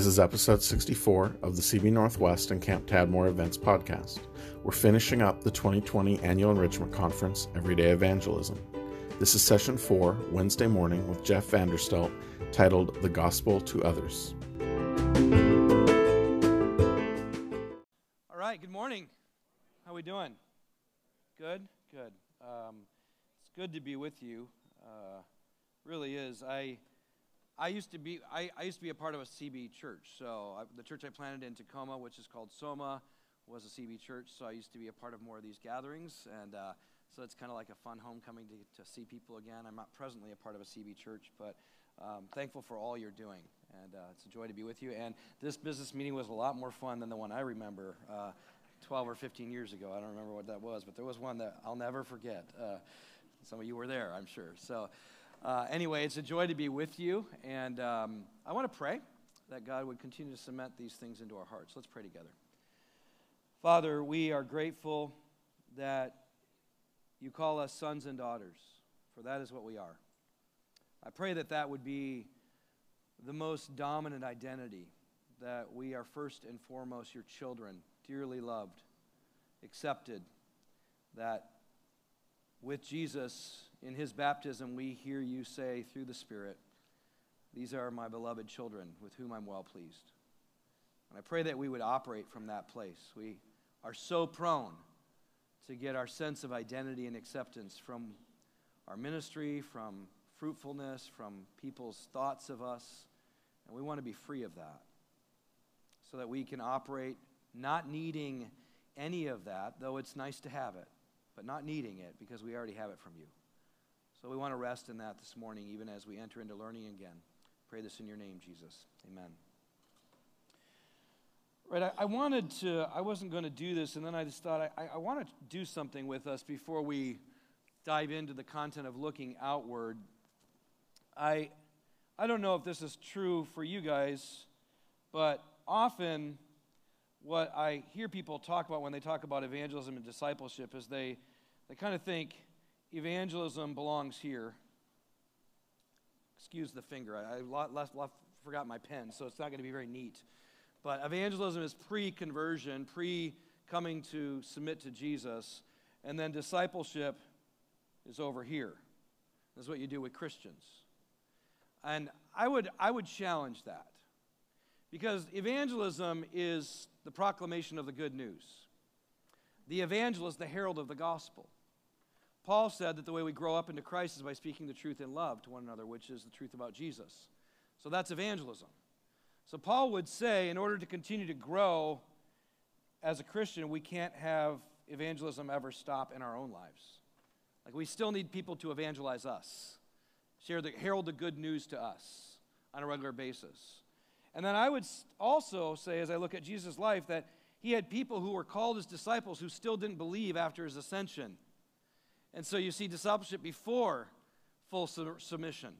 This is episode 64 of the CB Northwest and Camp Tadmor Events podcast. We're finishing up the 2020 Annual Enrichment Conference, Everyday Evangelism. This is session four, Wednesday morning, with Jeff Vanderstelt, titled The Gospel to Others. All right, good morning. How are we doing? Good, good. Um, it's good to be with you. Uh, really is. I I used to be I, I used to be a part of a CB church. So I, the church I planted in Tacoma, which is called Soma, was a CB church. So I used to be a part of more of these gatherings, and uh, so it's kind of like a fun homecoming to, to see people again. I'm not presently a part of a CB church, but um, thankful for all you're doing, and uh, it's a joy to be with you. And this business meeting was a lot more fun than the one I remember. Uh, 12 or 15 years ago. I don't remember what that was, but there was one that I'll never forget. Uh, some of you were there, I'm sure. So, uh, anyway, it's a joy to be with you. And um, I want to pray that God would continue to cement these things into our hearts. Let's pray together. Father, we are grateful that you call us sons and daughters, for that is what we are. I pray that that would be the most dominant identity, that we are first and foremost your children, dearly loved, accepted, that with Jesus in his baptism, we hear you say through the Spirit, These are my beloved children with whom I'm well pleased. And I pray that we would operate from that place. We are so prone to get our sense of identity and acceptance from our ministry, from fruitfulness, from people's thoughts of us. And we want to be free of that so that we can operate not needing any of that, though it's nice to have it, but not needing it because we already have it from you. So we want to rest in that this morning, even as we enter into learning again. Pray this in your name, Jesus. Amen. Right, I, I wanted to, I wasn't going to do this, and then I just thought I, I want to do something with us before we dive into the content of looking outward. I, I don't know if this is true for you guys, but often what I hear people talk about when they talk about evangelism and discipleship is they, they kind of think evangelism belongs here. Excuse the finger. I, I left, left, forgot my pen, so it's not going to be very neat. But evangelism is pre conversion, pre coming to submit to Jesus. And then discipleship is over here. That's what you do with Christians. And I would, I would challenge that. Because evangelism is the proclamation of the good news. The evangelist, the herald of the gospel. Paul said that the way we grow up into Christ is by speaking the truth in love to one another, which is the truth about Jesus. So that's evangelism. So Paul would say, in order to continue to grow as a Christian, we can't have evangelism ever stop in our own lives. Like we still need people to evangelize us, share the herald the good news to us on a regular basis. And then I would also say, as I look at Jesus' life, that he had people who were called his disciples who still didn't believe after his ascension. And so you see discipleship before full submission.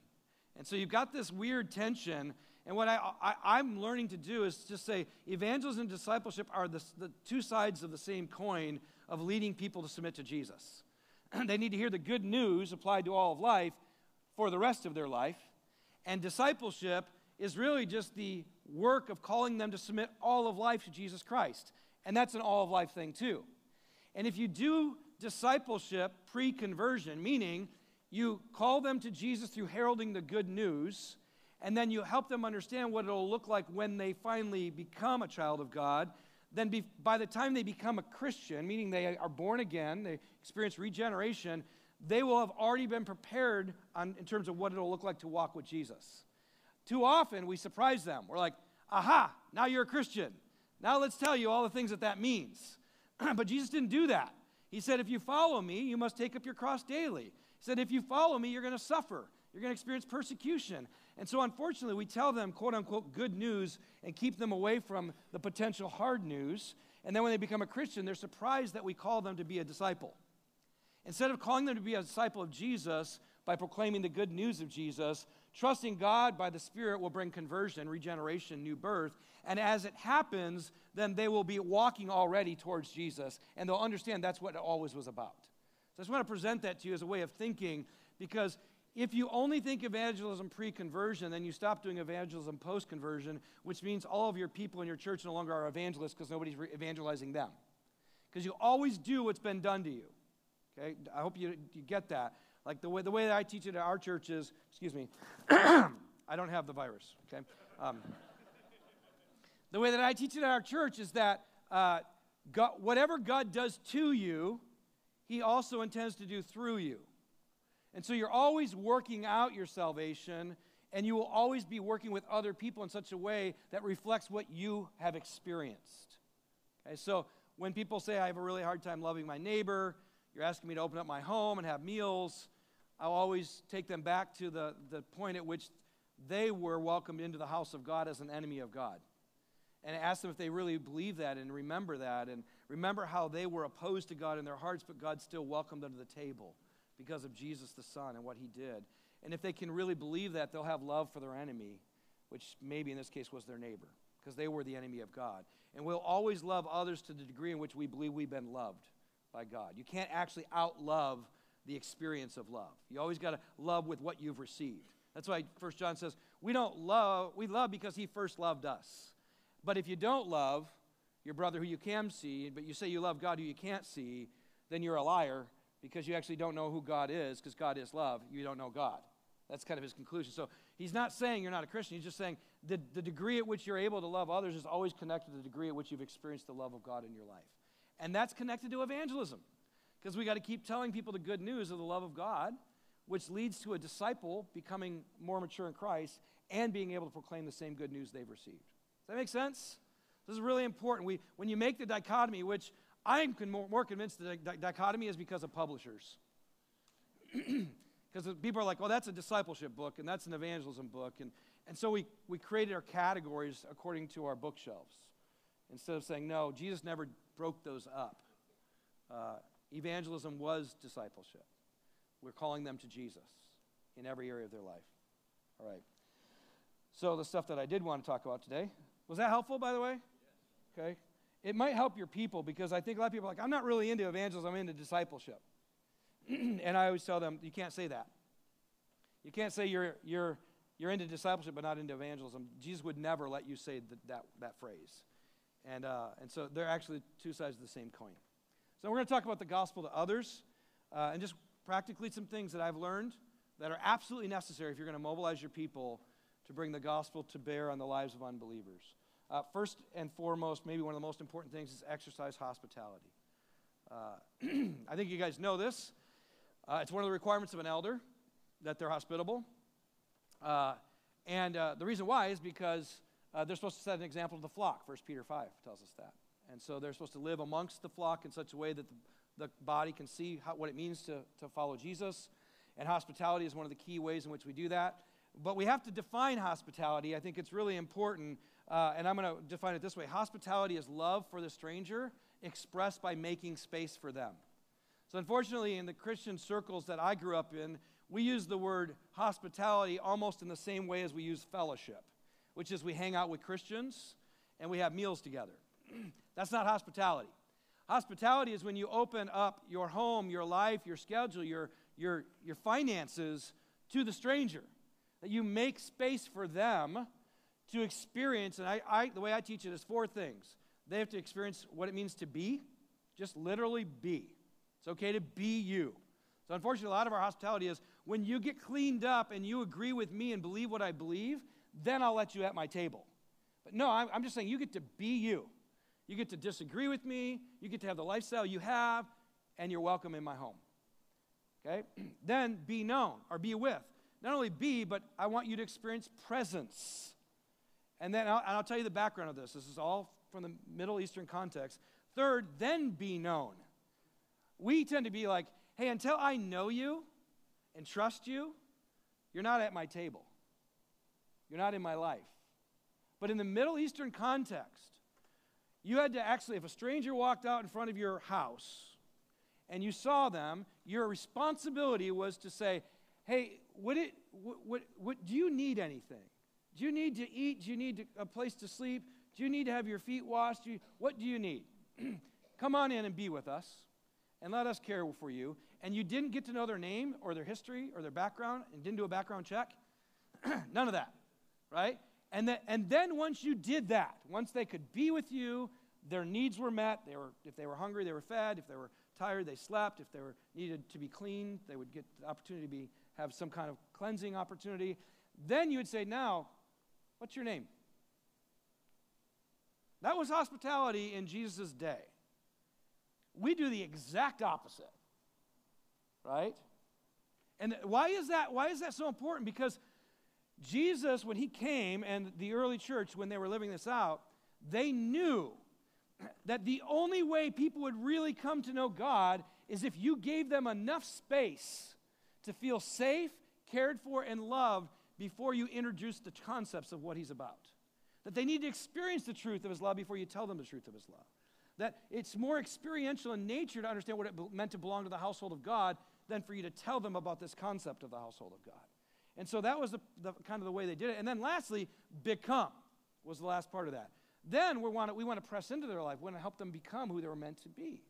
And so you've got this weird tension. And what I, am learning to do is just say evangelism and discipleship are the, the two sides of the same coin of leading people to submit to Jesus. they need to hear the good news applied to all of life for the rest of their life. And discipleship is really just the work of calling them to submit all of life to Jesus Christ. And that's an all of life thing, too. And if you do discipleship pre conversion, meaning you call them to Jesus through heralding the good news, and then you help them understand what it'll look like when they finally become a child of God. Then, be, by the time they become a Christian, meaning they are born again, they experience regeneration, they will have already been prepared on, in terms of what it'll look like to walk with Jesus. Too often we surprise them. We're like, aha, now you're a Christian. Now let's tell you all the things that that means. but Jesus didn't do that. He said, if you follow me, you must take up your cross daily. He said, if you follow me, you're going to suffer. You're going to experience persecution. And so, unfortunately, we tell them, quote unquote, good news and keep them away from the potential hard news. And then when they become a Christian, they're surprised that we call them to be a disciple. Instead of calling them to be a disciple of Jesus by proclaiming the good news of Jesus, Trusting God by the Spirit will bring conversion, regeneration, new birth. And as it happens, then they will be walking already towards Jesus, and they'll understand that's what it always was about. So I just want to present that to you as a way of thinking because If you only think evangelism pre conversion, then you stop doing evangelism post conversion, which means all of your people in your church no longer are evangelists because nobody's re- evangelizing them. Because you always do what's been done to you. Okay? I hope you, you get that. Like the way, the way that I teach it at our church is, excuse me, I don't have the virus, okay? Um, the way that I teach it at our church is that uh, God, whatever God does to you, He also intends to do through you. And so you're always working out your salvation, and you will always be working with other people in such a way that reflects what you have experienced. Okay, so when people say, I have a really hard time loving my neighbor, you're asking me to open up my home and have meals, I'll always take them back to the, the point at which they were welcomed into the house of God as an enemy of God. And ask them if they really believe that and remember that and remember how they were opposed to God in their hearts, but God still welcomed them to the table because of Jesus the Son and what he did. And if they can really believe that, they'll have love for their enemy, which maybe in this case was their neighbor, because they were the enemy of God. And we'll always love others to the degree in which we believe we've been loved by God. You can't actually outlove the experience of love. You always got to love with what you've received. That's why First John says, we don't love, we love because he first loved us. But if you don't love your brother who you can see, but you say you love God who you can't see, then you're a liar because you actually don't know who God is because God is love. You don't know God. That's kind of his conclusion. So he's not saying you're not a Christian. He's just saying the, the degree at which you're able to love others is always connected to the degree at which you've experienced the love of God in your life. And that's connected to evangelism because we got to keep telling people the good news of the love of God, which leads to a disciple becoming more mature in Christ and being able to proclaim the same good news they've received. That make sense? This is really important. We, when you make the dichotomy, which I'm more, more convinced the dichotomy is because of publishers. Because people are like, well, that's a discipleship book and that's an evangelism book. And, and so we, we created our categories according to our bookshelves. Instead of saying, no, Jesus never broke those up. Uh, evangelism was discipleship. We're calling them to Jesus in every area of their life. All right. So, the stuff that I did want to talk about today. Was that helpful, by the way? Okay. It might help your people because I think a lot of people are like, I'm not really into evangelism, I'm into discipleship. and I always tell them, you can't say that. You can't say you're, you're, you're into discipleship but not into evangelism. Jesus would never let you say that, that, that phrase. And, uh, and so they're actually two sides of the same coin. So we're going to talk about the gospel to others uh, and just practically some things that I've learned that are absolutely necessary if you're going to mobilize your people to bring the gospel to bear on the lives of unbelievers. Uh, first and foremost, maybe one of the most important things is exercise hospitality. Uh, I think you guys know this. Uh, it's one of the requirements of an elder that they're hospitable. Uh, and uh, the reason why is because uh, they're supposed to set an example to the flock. 1 Peter 5 tells us that. And so they're supposed to live amongst the flock in such a way that the, the body can see how, what it means to, to follow Jesus. And hospitality is one of the key ways in which we do that. But we have to define hospitality. I think it's really important uh, and I'm going to define it this way hospitality is love for the stranger expressed by making space for them. So, unfortunately, in the Christian circles that I grew up in, we use the word hospitality almost in the same way as we use fellowship, which is we hang out with Christians and we have meals together. That's not hospitality. Hospitality is when you open up your home, your life, your schedule, your, your, your finances to the stranger. That you make space for them to experience, and I, I, the way I teach it is four things. They have to experience what it means to be, just literally be. It's okay to be you. So, unfortunately, a lot of our hospitality is when you get cleaned up and you agree with me and believe what I believe, then I'll let you at my table. But no, I'm, I'm just saying you get to be you. You get to disagree with me, you get to have the lifestyle you have, and you're welcome in my home. Okay? then be known or be with. Not only be, but I want you to experience presence. And then I'll, and I'll tell you the background of this. This is all from the Middle Eastern context. Third, then be known. We tend to be like, hey, until I know you and trust you, you're not at my table. You're not in my life. But in the Middle Eastern context, you had to actually, if a stranger walked out in front of your house and you saw them, your responsibility was to say, hey, would it, what, what, what, do you need anything? Do you need to eat? Do you need to, a place to sleep? Do you need to have your feet washed? Do you, what do you need? Come on in and be with us. and let us care for you, and you didn't get to know their name or their history or their background and didn't do a background check, none of that, right? And, that, and then once you did that, once they could be with you, their needs were met. They were, if they were hungry, they were fed. If they were tired, they slept. If they were needed to be clean, they would get the opportunity to be, have some kind of cleansing opportunity. Then you would say, Now, what's your name? That was hospitality in Jesus' day. We do the exact opposite, right? And why is that? Why is that so important? Because Jesus, when he came, and the early church, when they were living this out, they knew that the only way people would really come to know God is if you gave them enough space to feel safe, cared for, and loved before you introduce the concepts of what he's about. That they need to experience the truth of his love before you tell them the truth of his love. That it's more experiential in nature to understand what it meant to belong to the household of God than for you to tell them about this concept of the household of God. And so that was the, the kind of the way they did it. And then lastly, become was the last part of that. Then we want to, we want to press into their life. We want to help them become who they were meant to be.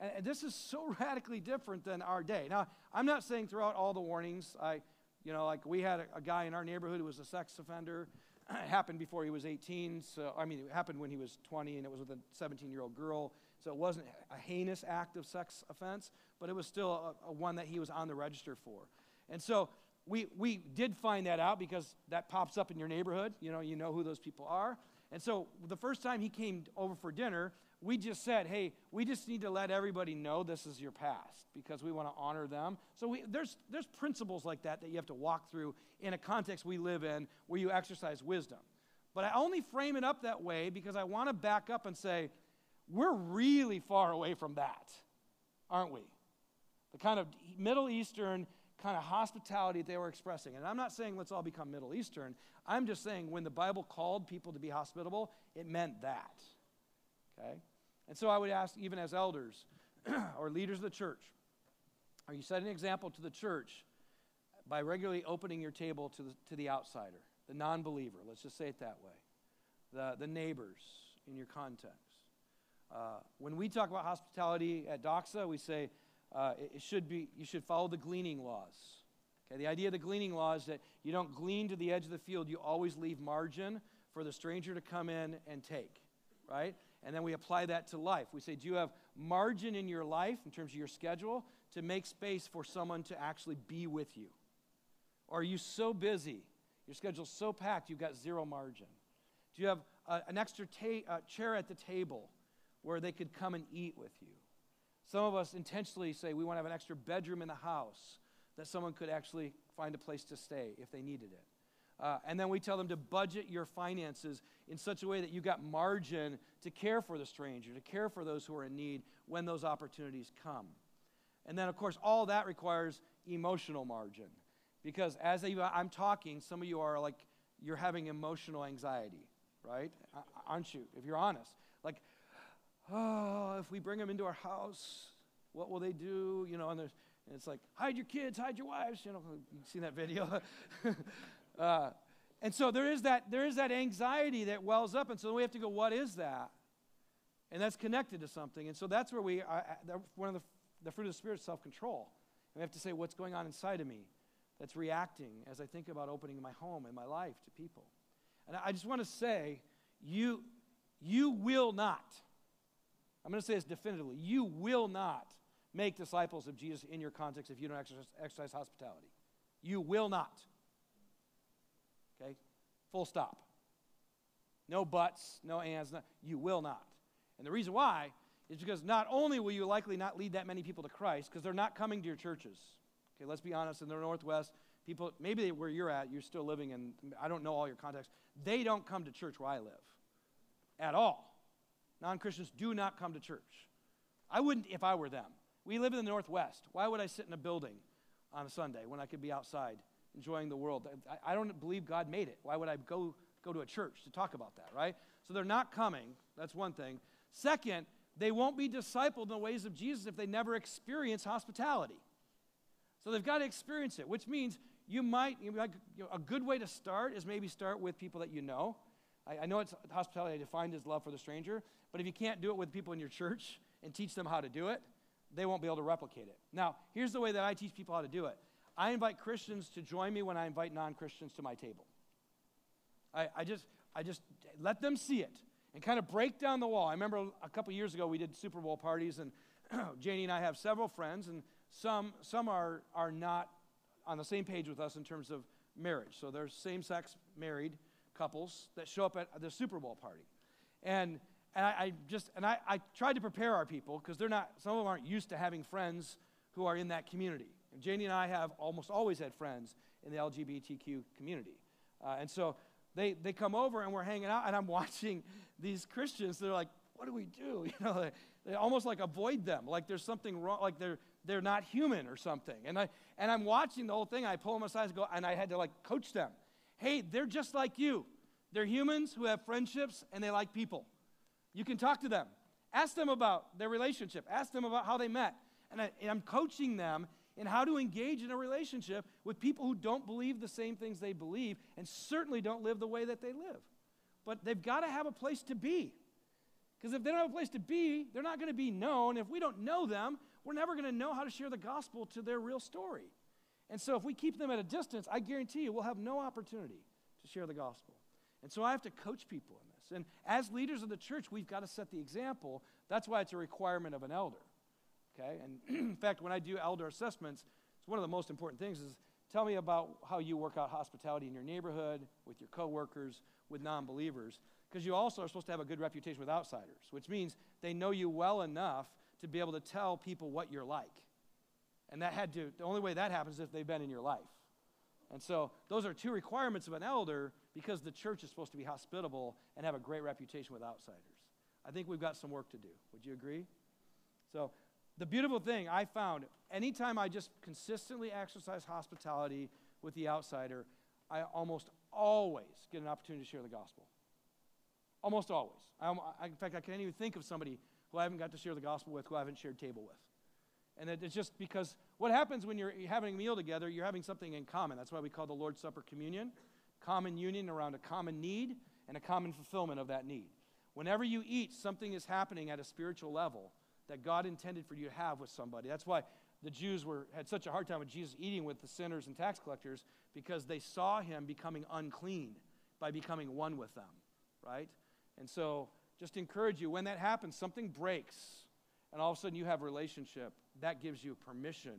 And, and this is so radically different than our day. Now, I'm not saying throughout all the warnings, I, you know, like we had a, a guy in our neighborhood who was a sex offender. it happened before he was 18. So, I mean, it happened when he was 20 and it was with a 17 year old girl. So it wasn't a heinous act of sex offense, but it was still a, a one that he was on the register for. And so we, we did find that out because that pops up in your neighborhood. You know, you know who those people are. And so the first time he came over for dinner, we just said, hey, we just need to let everybody know this is your past because we want to honor them. So we, there's, there's principles like that that you have to walk through in a context we live in where you exercise wisdom. But I only frame it up that way because I want to back up and say, we're really far away from that, aren't we? The kind of Middle Eastern kind of hospitality that they were expressing. And I'm not saying let's all become Middle Eastern. I'm just saying when the Bible called people to be hospitable, it meant that. Okay? And so I would ask, even as elders or leaders of the church, are you setting an example to the church by regularly opening your table to the, to the outsider, the non believer? Let's just say it that way. The, the neighbors in your context. Uh, when we talk about hospitality at Doxa, we say uh, it, it should be, you should follow the gleaning laws. Okay, the idea of the gleaning law is that you don't glean to the edge of the field, you always leave margin for the stranger to come in and take, right? And then we apply that to life. We say, Do you have margin in your life in terms of your schedule to make space for someone to actually be with you? Or are you so busy, your schedule's so packed, you've got zero margin? Do you have a, an extra ta- uh, chair at the table where they could come and eat with you? Some of us intentionally say we want to have an extra bedroom in the house that someone could actually find a place to stay if they needed it. Uh, and then we tell them to budget your finances in such a way that you've got margin to care for the stranger, to care for those who are in need when those opportunities come. And then, of course, all that requires emotional margin. Because as I'm talking, some of you are like, you're having emotional anxiety, right? Aren't you? If you're honest. Like, oh, if we bring them into our house, what will they do? You know, and and it's like, hide your kids, hide your wives. You know, you've seen that video. uh, and so there is that there is that anxiety that wells up, and so we have to go, what is that? And that's connected to something. And so that's where we, uh, one of the, the fruit of the spirit is self-control. And we have to say, what's going on inside of me that's reacting as I think about opening my home and my life to people. And I just want to say, you, you will not. I'm going to say this definitively. You will not make disciples of Jesus in your context if you don't exercise, exercise hospitality. You will not. Okay? Full stop. No buts, no ands. No, you will not. And the reason why is because not only will you likely not lead that many people to Christ, because they're not coming to your churches. Okay, let's be honest, in the Northwest, people, maybe where you're at, you're still living in, I don't know all your context, they don't come to church where I live at all. Non Christians do not come to church. I wouldn't if I were them. We live in the Northwest. Why would I sit in a building on a Sunday when I could be outside enjoying the world? I, I don't believe God made it. Why would I go, go to a church to talk about that, right? So they're not coming. That's one thing. Second, they won't be discipled in the ways of Jesus if they never experience hospitality. So they've got to experience it, which means you might, you know, a good way to start is maybe start with people that you know. I, I know it's hospitality defined as love for the stranger, but if you can't do it with people in your church and teach them how to do it, they won't be able to replicate it. Now, here's the way that I teach people how to do it I invite Christians to join me when I invite non Christians to my table. I, I, just, I just let them see it and kind of break down the wall. I remember a couple years ago we did Super Bowl parties, and Janie and I have several friends, and some, some are, are not on the same page with us in terms of marriage. So there's same sex married couples that show up at the Super Bowl party. And, and I, I just, and I, I tried to prepare our people because they're not, some of them aren't used to having friends who are in that community. Janie and I have almost always had friends in the LGBTQ community. Uh, and so they, they come over and we're hanging out, and I'm watching these Christians. They're like, what do we do? You know, they, they almost like avoid them, like there's something wrong, like they're, they're not human or something. And, I, and I'm watching the whole thing. I pull them aside and go, and I had to like coach them. Hey, they're just like you. They're humans who have friendships and they like people. You can talk to them. Ask them about their relationship. Ask them about how they met. And, I, and I'm coaching them in how to engage in a relationship with people who don't believe the same things they believe and certainly don't live the way that they live. But they've got to have a place to be. Because if they don't have a place to be, they're not going to be known. If we don't know them, we're never going to know how to share the gospel to their real story. And so if we keep them at a distance, I guarantee you we'll have no opportunity to share the gospel. And so I have to coach people in this. And as leaders of the church, we've got to set the example. That's why it's a requirement of an elder. Okay? And in fact, when I do elder assessments, it's one of the most important things is tell me about how you work out hospitality in your neighborhood, with your coworkers, with non-believers. Because you also are supposed to have a good reputation with outsiders, which means they know you well enough to be able to tell people what you're like. And that had to, the only way that happens is if they've been in your life. And so those are two requirements of an elder because the church is supposed to be hospitable and have a great reputation with outsiders. I think we've got some work to do. Would you agree? So the beautiful thing I found, anytime I just consistently exercise hospitality with the outsider, I almost always get an opportunity to share the gospel. Almost always. I, in fact, I can't even think of somebody who I haven't got to share the gospel with, who I haven't shared table with. And it's just because what happens when you're having a meal together, you're having something in common. That's why we call the Lord's Supper communion. Common union around a common need and a common fulfillment of that need. Whenever you eat, something is happening at a spiritual level that God intended for you to have with somebody. That's why the Jews were, had such a hard time with Jesus eating with the sinners and tax collectors because they saw him becoming unclean by becoming one with them, right? And so just encourage you when that happens, something breaks, and all of a sudden you have a relationship, that gives you permission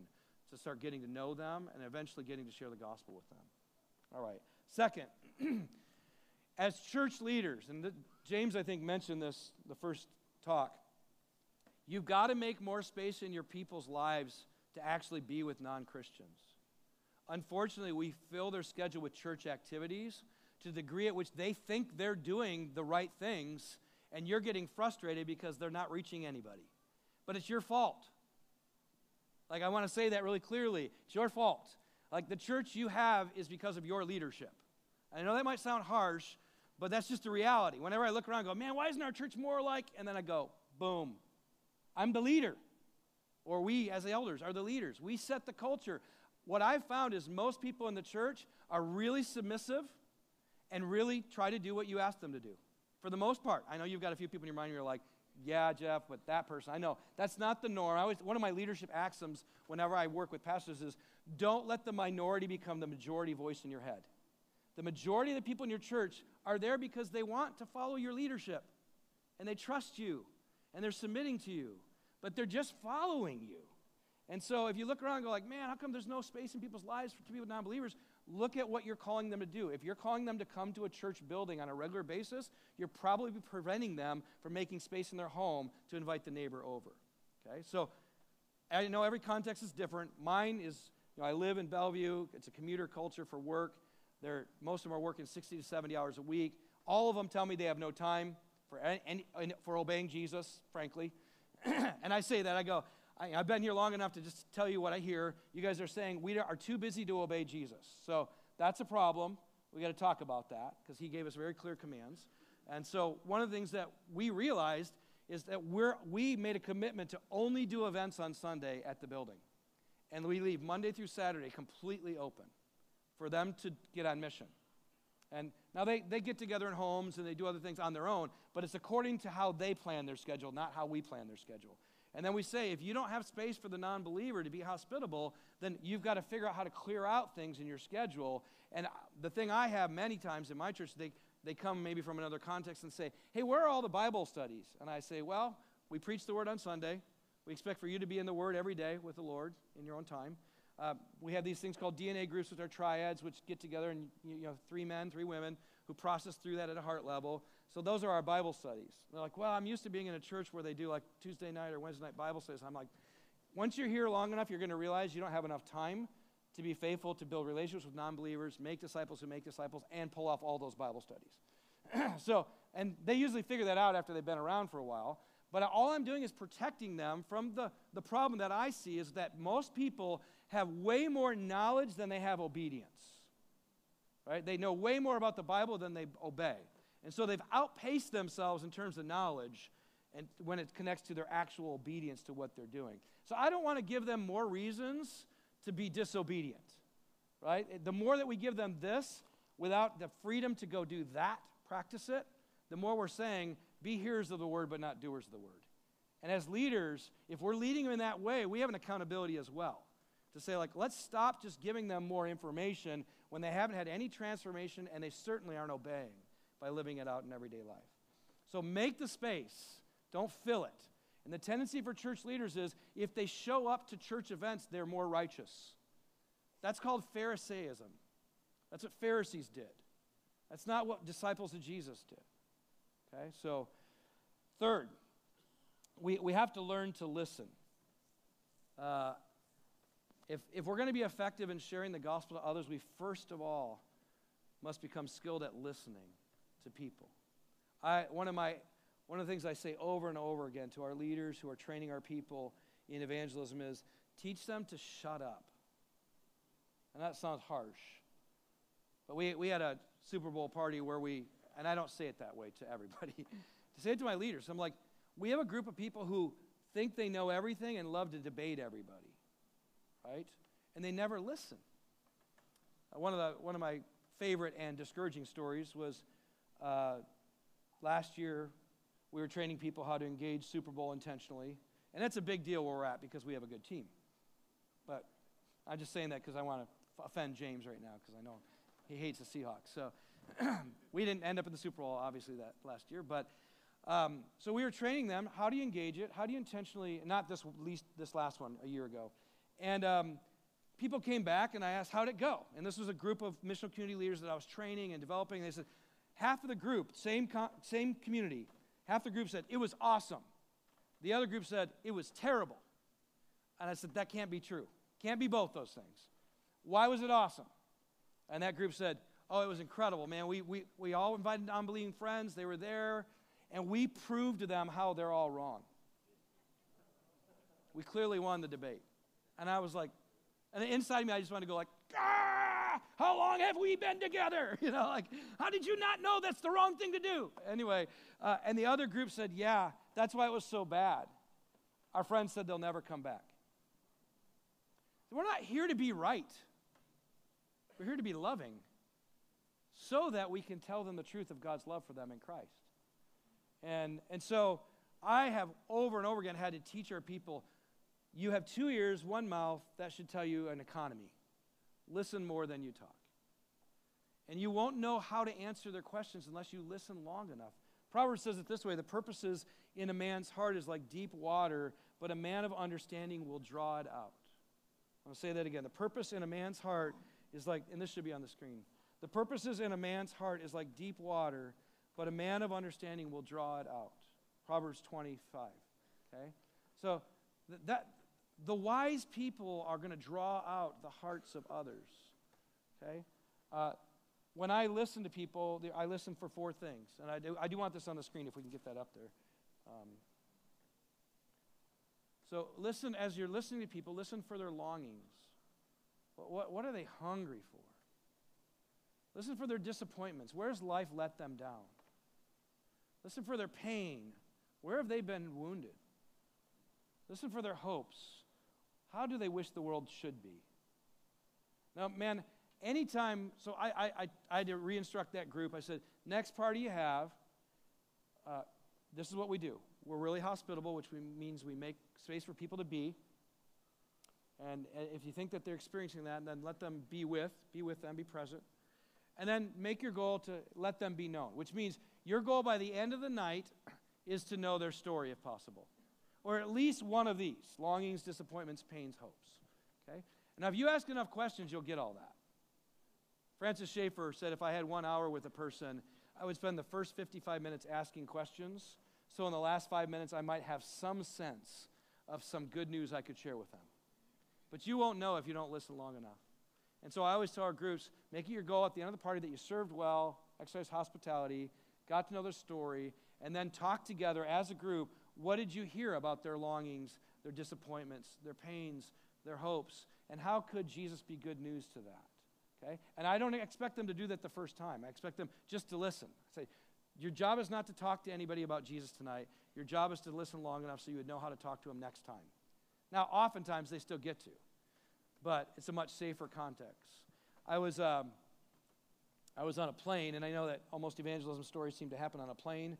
to start getting to know them and eventually getting to share the gospel with them. All right. Second, as church leaders, and James, I think, mentioned this the first talk, you've got to make more space in your people's lives to actually be with non Christians. Unfortunately, we fill their schedule with church activities to the degree at which they think they're doing the right things and you're getting frustrated because they're not reaching anybody. But it's your fault. Like, I want to say that really clearly. It's your fault. Like, the church you have is because of your leadership. I know that might sound harsh, but that's just the reality. Whenever I look around go, man, why isn't our church more like? And then I go, boom, I'm the leader. Or we, as elders, are the leaders. We set the culture. What I've found is most people in the church are really submissive and really try to do what you ask them to do for the most part. I know you've got a few people in your mind who are like, yeah, Jeff, but that person. I know that's not the norm. I always, one of my leadership axioms whenever I work with pastors is don't let the minority become the majority voice in your head. The majority of the people in your church are there because they want to follow your leadership and they trust you and they're submitting to you, but they're just following you. And so if you look around and go like, man, how come there's no space in people's lives for people non-believers? look at what you're calling them to do. If you're calling them to come to a church building on a regular basis, you're probably preventing them from making space in their home to invite the neighbor over. Okay? So I know every context is different. Mine is, you know, I live in Bellevue. It's a commuter culture for work. They're, most of them are working 60 to 70 hours a week. All of them tell me they have no time for, for obeying Jesus, frankly. and I say that, I go, I, have been here long enough to just tell you what I hear. You guys are saying we are too busy to obey Jesus. So that's a problem. We got to talk about that because he gave us very clear commands. And so one of the things that we realized is that we're, we made a commitment to only do events on Sunday at the building. And we leave Monday through Saturday completely open for them to get on mission. And now they, they get together in homes and they do other things on their own, but it's according to how they plan their schedule, not how we plan their schedule. And then we say, if you don't have space for the non believer to be hospitable, then you've got to figure out how to clear out things in your schedule. And the thing I have many times in my church, they, they come maybe from another context and say, hey, where are all the Bible studies? And I say, well, we preach the word on Sunday. We expect for you to be in the word every day with the Lord in your own time. Uh, we have these things called DNA groups, which are triads, which get together and you know three men, three women who process through that at a heart level. So those are our Bible studies. They're like, well, I'm used to being in a church where they do like Tuesday night or Wednesday night Bible studies. I'm like, once you're here long enough, you're going to realize you don't have enough time to be faithful to build relationships with non-believers, make disciples who make disciples, and pull off all those Bible studies. so, and they usually figure that out after they've been around for a while. But all I'm doing is protecting them from the, the problem that I see is that most people have way more knowledge than they have obedience. Right? They know way more about the Bible than they obey. And so they've outpaced themselves in terms of knowledge and when it connects to their actual obedience to what they're doing. So I don't want to give them more reasons to be disobedient. Right? The more that we give them this without the freedom to go do that, practice it, the more we're saying, be hearers of the word, but not doers of the word. And as leaders, if we're leading them in that way, we have an accountability as well. To say, like, let's stop just giving them more information when they haven't had any transformation and they certainly aren't obeying by living it out in everyday life. So make the space, don't fill it. And the tendency for church leaders is if they show up to church events, they're more righteous. That's called Pharisaism. That's what Pharisees did. That's not what disciples of Jesus did. Okay, so third, we, we have to learn to listen. Uh, if, if we're going to be effective in sharing the gospel to others, we first of all must become skilled at listening to people. I, one, of my, one of the things I say over and over again to our leaders who are training our people in evangelism is teach them to shut up. And that sounds harsh. But we, we had a Super Bowl party where we, and I don't say it that way to everybody, to say it to my leaders, I'm like, we have a group of people who think they know everything and love to debate everybody, right? And they never listen. Uh, one, of the, one of my favorite and discouraging stories was uh, last year, we were training people how to engage Super Bowl intentionally. And that's a big deal where we're at because we have a good team. But I'm just saying that because I want to offend James right now because I know he hates the Seahawks. So we didn't end up in the Super Bowl, obviously, that last year. But um, so we were training them. How do you engage it? How do you intentionally, not this, least this last one a year ago. And um, people came back and I asked, how'd it go? And this was a group of missional community leaders that I was training and developing. They said, half of the group, same, same community, half the group said, it was awesome. The other group said, it was terrible. And I said, that can't be true. Can't be both those things. Why was it awesome? And that group said, oh, it was incredible, man. We, we, we all invited unbelieving friends. They were there, and we proved to them how they're all wrong. We clearly won the debate. And I was like, and inside me, I just wanted to go like, ah! How long have we been together? You know, like, how did you not know that's the wrong thing to do? Anyway, uh, and the other group said, yeah, that's why it was so bad. Our friends said they'll never come back. We're not here to be right, we're here to be loving so that we can tell them the truth of God's love for them in Christ. And, and so I have over and over again had to teach our people you have two ears, one mouth, that should tell you an economy. Listen more than you talk. And you won't know how to answer their questions unless you listen long enough. Proverbs says it this way the purposes in a man's heart is like deep water, but a man of understanding will draw it out. I'll say that again. The purpose in a man's heart is like, and this should be on the screen. The purposes in a man's heart is like deep water, but a man of understanding will draw it out. Proverbs 25. Okay? So that the wise people are going to draw out the hearts of others. Okay? Uh, when I listen to people, I listen for four things. And I do, I do want this on the screen if we can get that up there. Um, so listen, as you're listening to people, listen for their longings. What, what, what are they hungry for? Listen for their disappointments. Where's life let them down? Listen for their pain. Where have they been wounded? Listen for their hopes. How do they wish the world should be? Now, man, anytime, so I, I, I, had to re instruct that group. I said, next party you have, uh, this is what we do. we're really hospitable, which we, means we make space for people to be. And uh, if you think that they're experiencing that, then let them be with, be with them, be present. And then make your goal to let them be known, which means your goal by the end of the night is to know their story if possible. Or at least one of these longings, disappointments, pains, hopes. Okay? Now, if you ask enough questions, you'll get all that. Francis Schaeffer said if I had one hour with a person, I would spend the first 55 minutes asking questions. So in the last five minutes, I might have some sense of some good news I could share with them. But you won't know if you don't listen long enough. And so I always tell our groups make it your goal at the end of the party that you served well, exercise hospitality, got to know their story, and then talk together as a group. What did you hear about their longings, their disappointments, their pains, their hopes, and how could Jesus be good news to that? Okay? And I don't expect them to do that the first time. I expect them just to listen. I say, your job is not to talk to anybody about Jesus tonight. Your job is to listen long enough so you would know how to talk to him next time. Now, oftentimes they still get to, but it's a much safer context. I was, um, I was on a plane, and I know that almost evangelism stories seem to happen on a plane,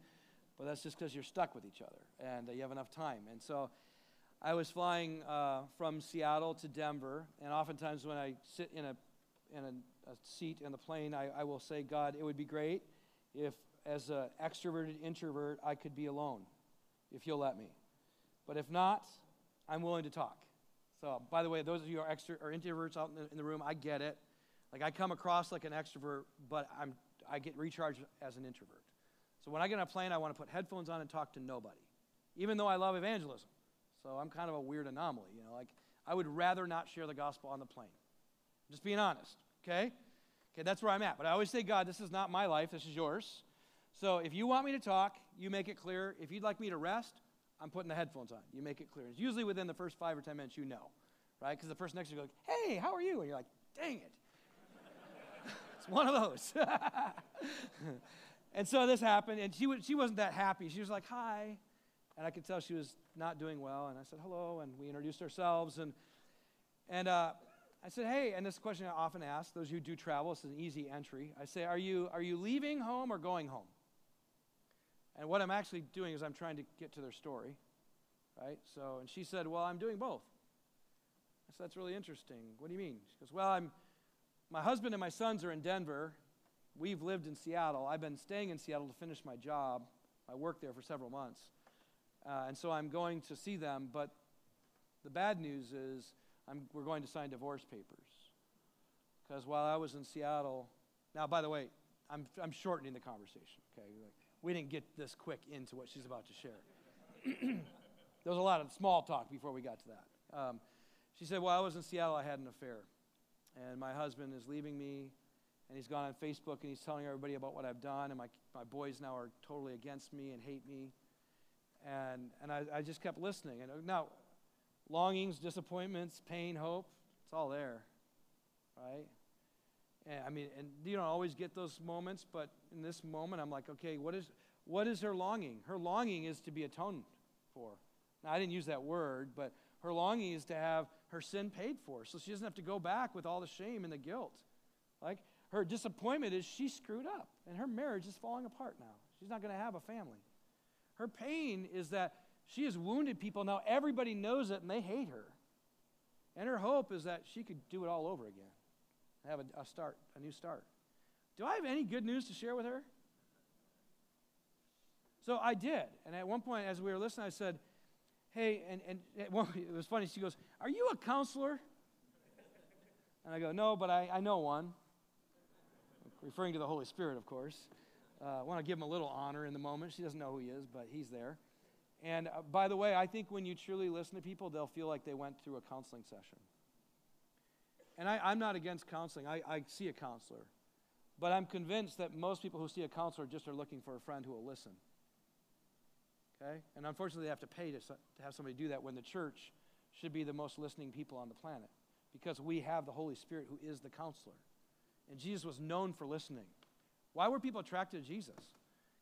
but that's just because you're stuck with each other and uh, you have enough time. And so I was flying uh, from Seattle to Denver, and oftentimes when I sit in a in a, a seat in the plane, I, I will say, God, it would be great if, as an extroverted introvert, I could be alone, if you'll let me. But if not, I'm willing to talk. So, by the way, those of you who are, extra, or introverts out in the, in the room, I get it. Like, I come across like an extrovert, but I'm, I get recharged as an introvert. So, when I get on a plane, I want to put headphones on and talk to nobody, even though I love evangelism. So, I'm kind of a weird anomaly. You know, like, I would rather not share the gospel on the plane. Just being honest, okay? Okay, that's where I'm at. But I always say, God, this is not my life, this is yours. So if you want me to talk, you make it clear. If you'd like me to rest, I'm putting the headphones on. You make it clear. It's usually within the first five or ten minutes you know, right? Because the person next to you goes, hey, how are you? And you're like, dang it. it's one of those. and so this happened, and she, she wasn't that happy. She was like, hi. And I could tell she was not doing well. And I said, hello. And we introduced ourselves. And, and uh, I said, hey, and this question I often ask those who do travel, it's an easy entry. I say, are you, are you leaving home or going home? And what I'm actually doing is I'm trying to get to their story, right? So, and she said, well, I'm doing both. I said, that's really interesting. What do you mean? She goes, well, I'm, my husband and my sons are in Denver. We've lived in Seattle. I've been staying in Seattle to finish my job. I worked there for several months. Uh, and so I'm going to see them, but the bad news is I'm, we're going to sign divorce papers. Because while I was in Seattle, now, by the way, I'm, I'm shortening the conversation, okay? Like, we didn't get this quick into what she's about to share. there was a lot of small talk before we got to that. Um, she said, While I was in Seattle, I had an affair. And my husband is leaving me, and he's gone on Facebook and he's telling everybody about what I've done, and my, my boys now are totally against me and hate me. And, and I, I just kept listening. And uh, now, longings, disappointments, pain, hope, it's all there, right? And, I mean, and you don't always get those moments, but in this moment, I'm like, okay, what is, what is her longing? Her longing is to be atoned for. Now, I didn't use that word, but her longing is to have her sin paid for, so she doesn't have to go back with all the shame and the guilt. Like, her disappointment is she screwed up, and her marriage is falling apart now. She's not going to have a family. Her pain is that she has wounded people. Now everybody knows it and they hate her. And her hope is that she could do it all over again, have a, a start, a new start. Do I have any good news to share with her? So I did. And at one point, as we were listening, I said, Hey, and, and it was funny. She goes, Are you a counselor? And I go, No, but I, I know one. Referring to the Holy Spirit, of course. Uh, I want to give him a little honor in the moment. She doesn't know who he is, but he's there. And uh, by the way, I think when you truly listen to people, they'll feel like they went through a counseling session. And I, am not against counseling, I, I see a counselor. But I'm convinced that most people who see a counselor just are looking for a friend who will listen. Okay? And unfortunately, they have to pay to, to have somebody do that when the church should be the most listening people on the planet because we have the Holy Spirit who is the counselor. And Jesus was known for listening. Why were people attracted to Jesus?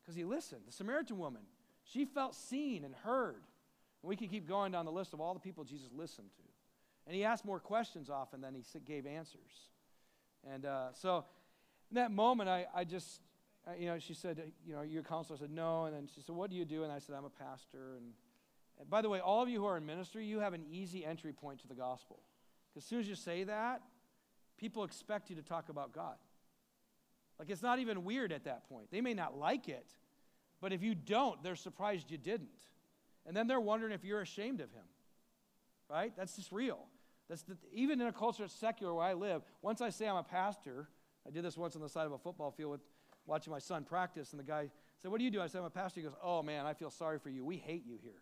Because he listened. The Samaritan woman, she felt seen and heard. And we could keep going down the list of all the people Jesus listened to. And he asked more questions often than he gave answers. And uh, so in that moment, I, I just, uh, you know, she said, you know, you're counselor. Said, no. And then she said, what do you do? And I said, I'm a pastor. And, and by the way, all of you who are in ministry, you have an easy entry point to the gospel. Because as soon as you say that, people expect you to talk about God. Like it's not even weird at that point. They may not like it, but if you don't, they're surprised you didn't. And then they're wondering if you're ashamed of him. Right? That's just real. That's the, even in a culture that's secular where I live, once I say I'm a pastor, I did this once on the side of a football field with watching my son practice, and the guy said, What do you do? I said, I'm a pastor. He goes, Oh man, I feel sorry for you. We hate you here.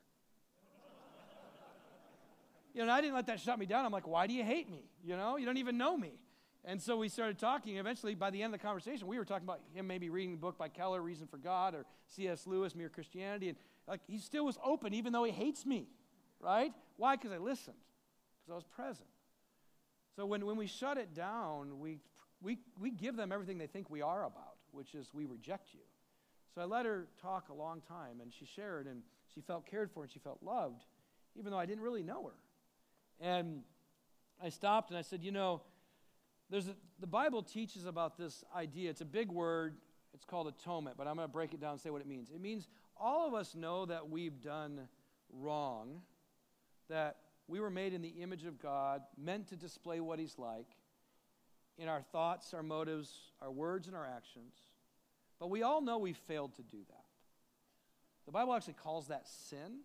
you know, I didn't let that shut me down. I'm like, Why do you hate me? You know, you don't even know me. And so we started talking. Eventually, by the end of the conversation, we were talking about him maybe reading the book by Keller, Reason for God, or C.S. Lewis, Mere Christianity. And like he still was open, even though he hates me, right? Why? Because I listened, because I was present. So when, when we shut it down, we, we, we give them everything they think we are about, which is we reject you. So I let her talk a long time, and she shared, and she felt cared for, and she felt loved, even though I didn't really know her. And I stopped and I said, You know, there's a, the Bible teaches about this idea. It's a big word. It's called atonement, but I'm going to break it down and say what it means. It means all of us know that we've done wrong, that we were made in the image of God, meant to display what He's like in our thoughts, our motives, our words, and our actions. But we all know we failed to do that. The Bible actually calls that sin.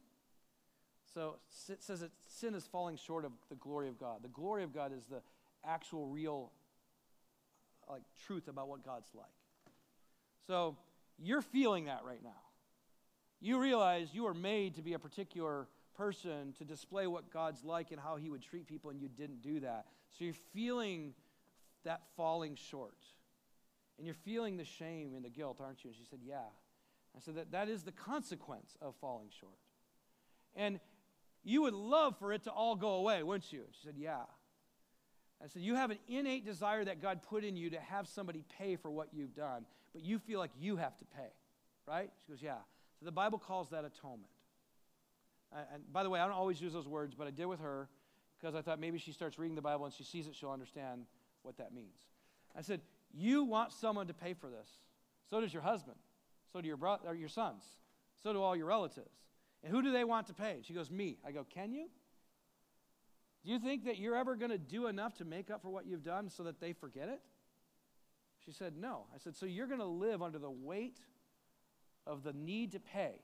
So it says that sin is falling short of the glory of God. The glory of God is the actual, real, like truth about what God's like. So you're feeling that right now. You realize you were made to be a particular person to display what God's like and how He would treat people, and you didn't do that. So you're feeling that falling short. And you're feeling the shame and the guilt, aren't you? And she said, Yeah. I said, That, that is the consequence of falling short. And you would love for it to all go away, wouldn't you? She said, Yeah. I said, You have an innate desire that God put in you to have somebody pay for what you've done, but you feel like you have to pay, right? She goes, Yeah. So the Bible calls that atonement. And by the way, I don't always use those words, but I did with her because I thought maybe she starts reading the Bible and she sees it, she'll understand what that means. I said, You want someone to pay for this. So does your husband. So do your, bro- your sons. So do all your relatives. And who do they want to pay? She goes, Me. I go, Can you? Do you think that you're ever going to do enough to make up for what you've done so that they forget it? She said, No. I said, So you're going to live under the weight of the need to pay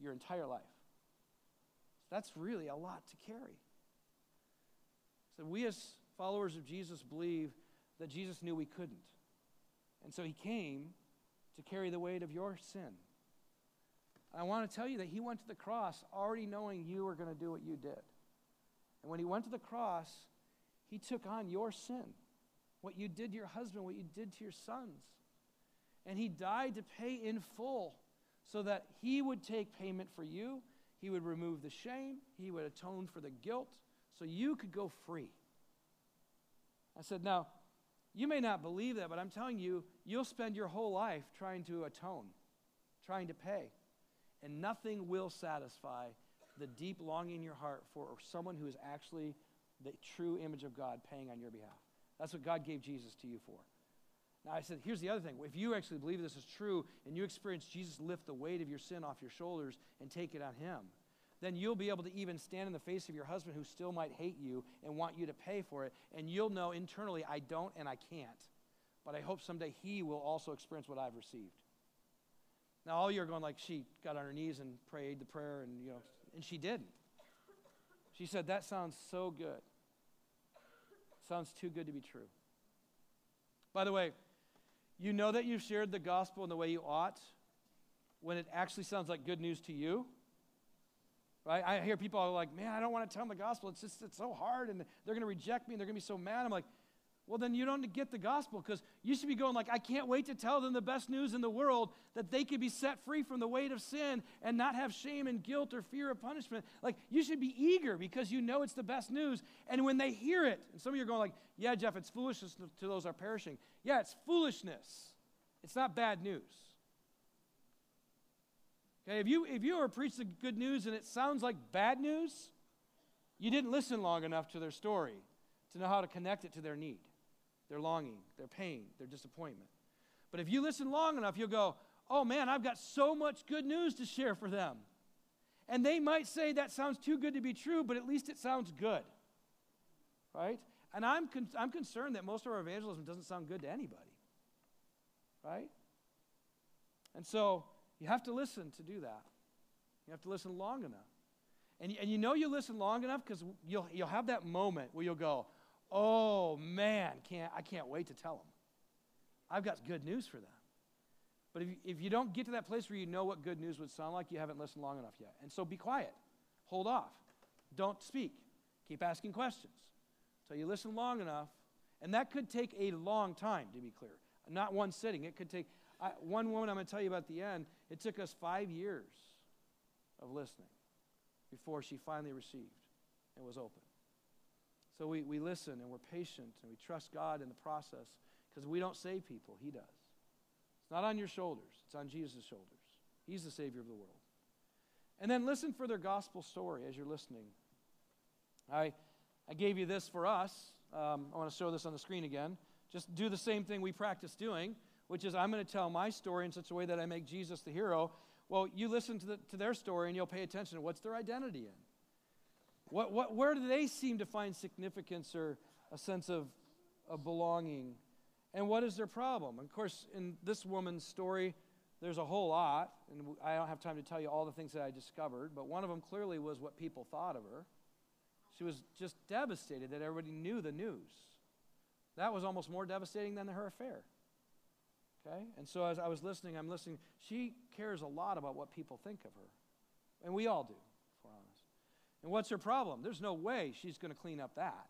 your entire life. That's really a lot to carry. So we as followers of Jesus believe that Jesus knew we couldn't. And so he came to carry the weight of your sin. I want to tell you that he went to the cross already knowing you were going to do what you did. And when he went to the cross, he took on your sin, what you did to your husband, what you did to your sons. And he died to pay in full so that he would take payment for you he would remove the shame, He would atone for the guilt, so you could go free. I said, Now, you may not believe that, but I'm telling you, you'll spend your whole life trying to atone, trying to pay, and nothing will satisfy the deep longing in your heart for someone who is actually the true image of God paying on your behalf. That's what God gave Jesus to you for. Now, I said, here's the other thing. If you actually believe this is true and you experience Jesus lift the weight of your sin off your shoulders and take it on Him, then you'll be able to even stand in the face of your husband who still might hate you and want you to pay for it. And you'll know internally, I don't and I can't. But I hope someday he will also experience what I've received. Now, all you're going like, she got on her knees and prayed the prayer, and, you know, and she didn't. She said, That sounds so good. Sounds too good to be true. By the way, you know that you've shared the gospel in the way you ought when it actually sounds like good news to you. Right? I hear people are like, man, I don't want to tell them the gospel. It's just it's so hard and they're going to reject me and they're going to be so mad. I'm like, well, then you don't get the gospel because you should be going like, I can't wait to tell them the best news in the world that they could be set free from the weight of sin and not have shame and guilt or fear of punishment. Like, you should be eager because you know it's the best news. And when they hear it, and some of you are going like, yeah, Jeff, it's foolishness to those are perishing. Yeah, it's foolishness. It's not bad news. Okay, if you if you are preached the good news and it sounds like bad news, you didn't listen long enough to their story to know how to connect it to their need, their longing, their pain, their disappointment. But if you listen long enough, you'll go, oh man, I've got so much good news to share for them. And they might say that sounds too good to be true, but at least it sounds good. Right? And I'm, con- I'm concerned that most of our evangelism doesn't sound good to anybody. Right? And so you have to listen to do that. You have to listen long enough. And, and you know you listen long enough because you'll, you'll have that moment where you'll go, oh man, can't, I can't wait to tell them. I've got good news for them. But if you, if you don't get to that place where you know what good news would sound like, you haven't listened long enough yet. And so be quiet. Hold off. Don't speak. Keep asking questions. So you listen long enough. And that could take a long time, to be clear. Not one sitting. It could take, I, one woman I'm going to tell you about the end, it took us five years of listening before she finally received and was open. So we, we listen and we're patient and we trust God in the process because we don't save people, He does. It's not on your shoulders, it's on Jesus' shoulders. He's the Savior of the world. And then listen for their gospel story as you're listening. I, I gave you this for us. Um, I want to show this on the screen again. Just do the same thing we practice doing, which is I'm going to tell my story in such a way that I make Jesus the hero. Well, you listen to, the, to their story and you'll pay attention to what's their identity in. What, what, where do they seem to find significance or a sense of, of belonging? And what is their problem? Of course, in this woman's story, there's a whole lot, and I don't have time to tell you all the things that I discovered, but one of them clearly was what people thought of her. She was just devastated that everybody knew the news. That was almost more devastating than her affair. Okay? And so as I was listening, I'm listening. She cares a lot about what people think of her. And we all do. And what's her problem? There's no way she's going to clean up that.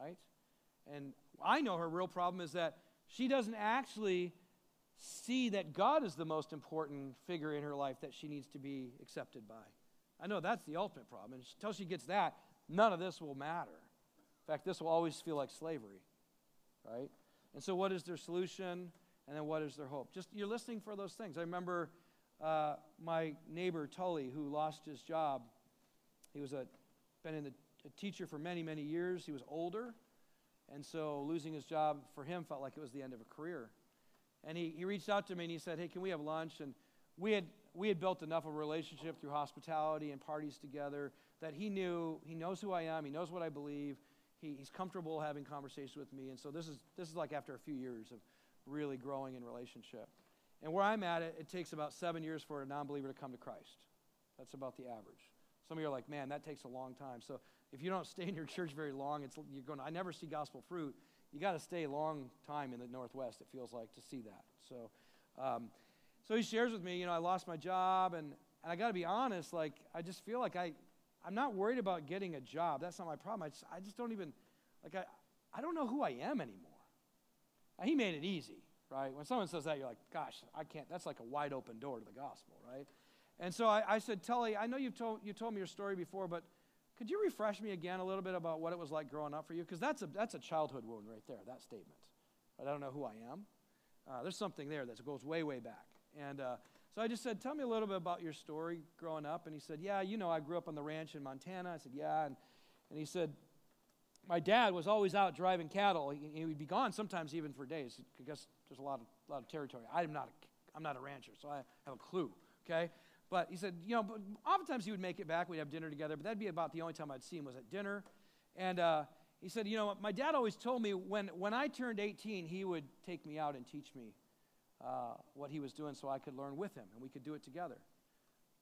Right? And I know her real problem is that she doesn't actually see that God is the most important figure in her life that she needs to be accepted by. I know that's the ultimate problem. And until she gets that, none of this will matter. In fact, this will always feel like slavery, right? And so, what is their solution? And then, what is their hope? Just you're listening for those things. I remember uh, my neighbor Tully, who lost his job. He was a been in the, a teacher for many, many years. He was older, and so losing his job for him felt like it was the end of a career. And he, he reached out to me and he said, Hey, can we have lunch? And we had, we had built enough of a relationship through hospitality and parties together that he knew, he knows who I am, he knows what I believe, he, he's comfortable having conversations with me. And so this is, this is like after a few years of really growing in relationship. And where I'm at, it, it takes about seven years for a non believer to come to Christ. That's about the average. Some of you are like, man, that takes a long time. So if you don't stay in your church very long, it's, you're going. I never see gospel fruit. You got to stay a long time in the Northwest. It feels like to see that. So, um, so he shares with me. You know, I lost my job, and and I got to be honest. Like, I just feel like I, I'm not worried about getting a job. That's not my problem. I just, I just don't even, like, I, I don't know who I am anymore. Now, he made it easy, right? When someone says that, you're like, gosh, I can't. That's like a wide open door to the gospel, right? And so I, I said, Tully, I know you've told, you told me your story before, but could you refresh me again a little bit about what it was like growing up for you? Because that's a, that's a childhood wound right there, that statement. I don't know who I am. Uh, there's something there that goes way, way back. And uh, so I just said, Tell me a little bit about your story growing up. And he said, Yeah, you know, I grew up on the ranch in Montana. I said, Yeah. And, and he said, My dad was always out driving cattle. He, he would be gone sometimes even for days because there's a lot of, lot of territory. I'm not, a, I'm not a rancher, so I have a clue, okay? But he said, you know, but oftentimes he would make it back. We'd have dinner together, but that'd be about the only time I'd see him was at dinner. And uh, he said, you know, my dad always told me when, when I turned 18, he would take me out and teach me uh, what he was doing so I could learn with him and we could do it together.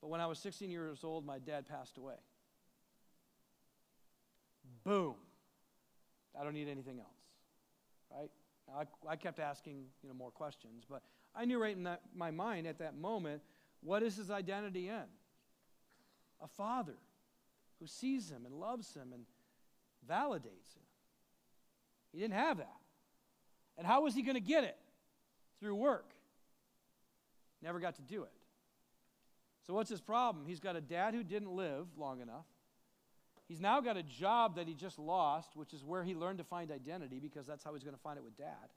But when I was 16 years old, my dad passed away. Boom. I don't need anything else, right? Now, I, I kept asking, you know, more questions, but I knew right in that, my mind at that moment – what is his identity in? A father who sees him and loves him and validates him. He didn't have that. And how was he going to get it? Through work. Never got to do it. So, what's his problem? He's got a dad who didn't live long enough. He's now got a job that he just lost, which is where he learned to find identity because that's how he's going to find it with dad.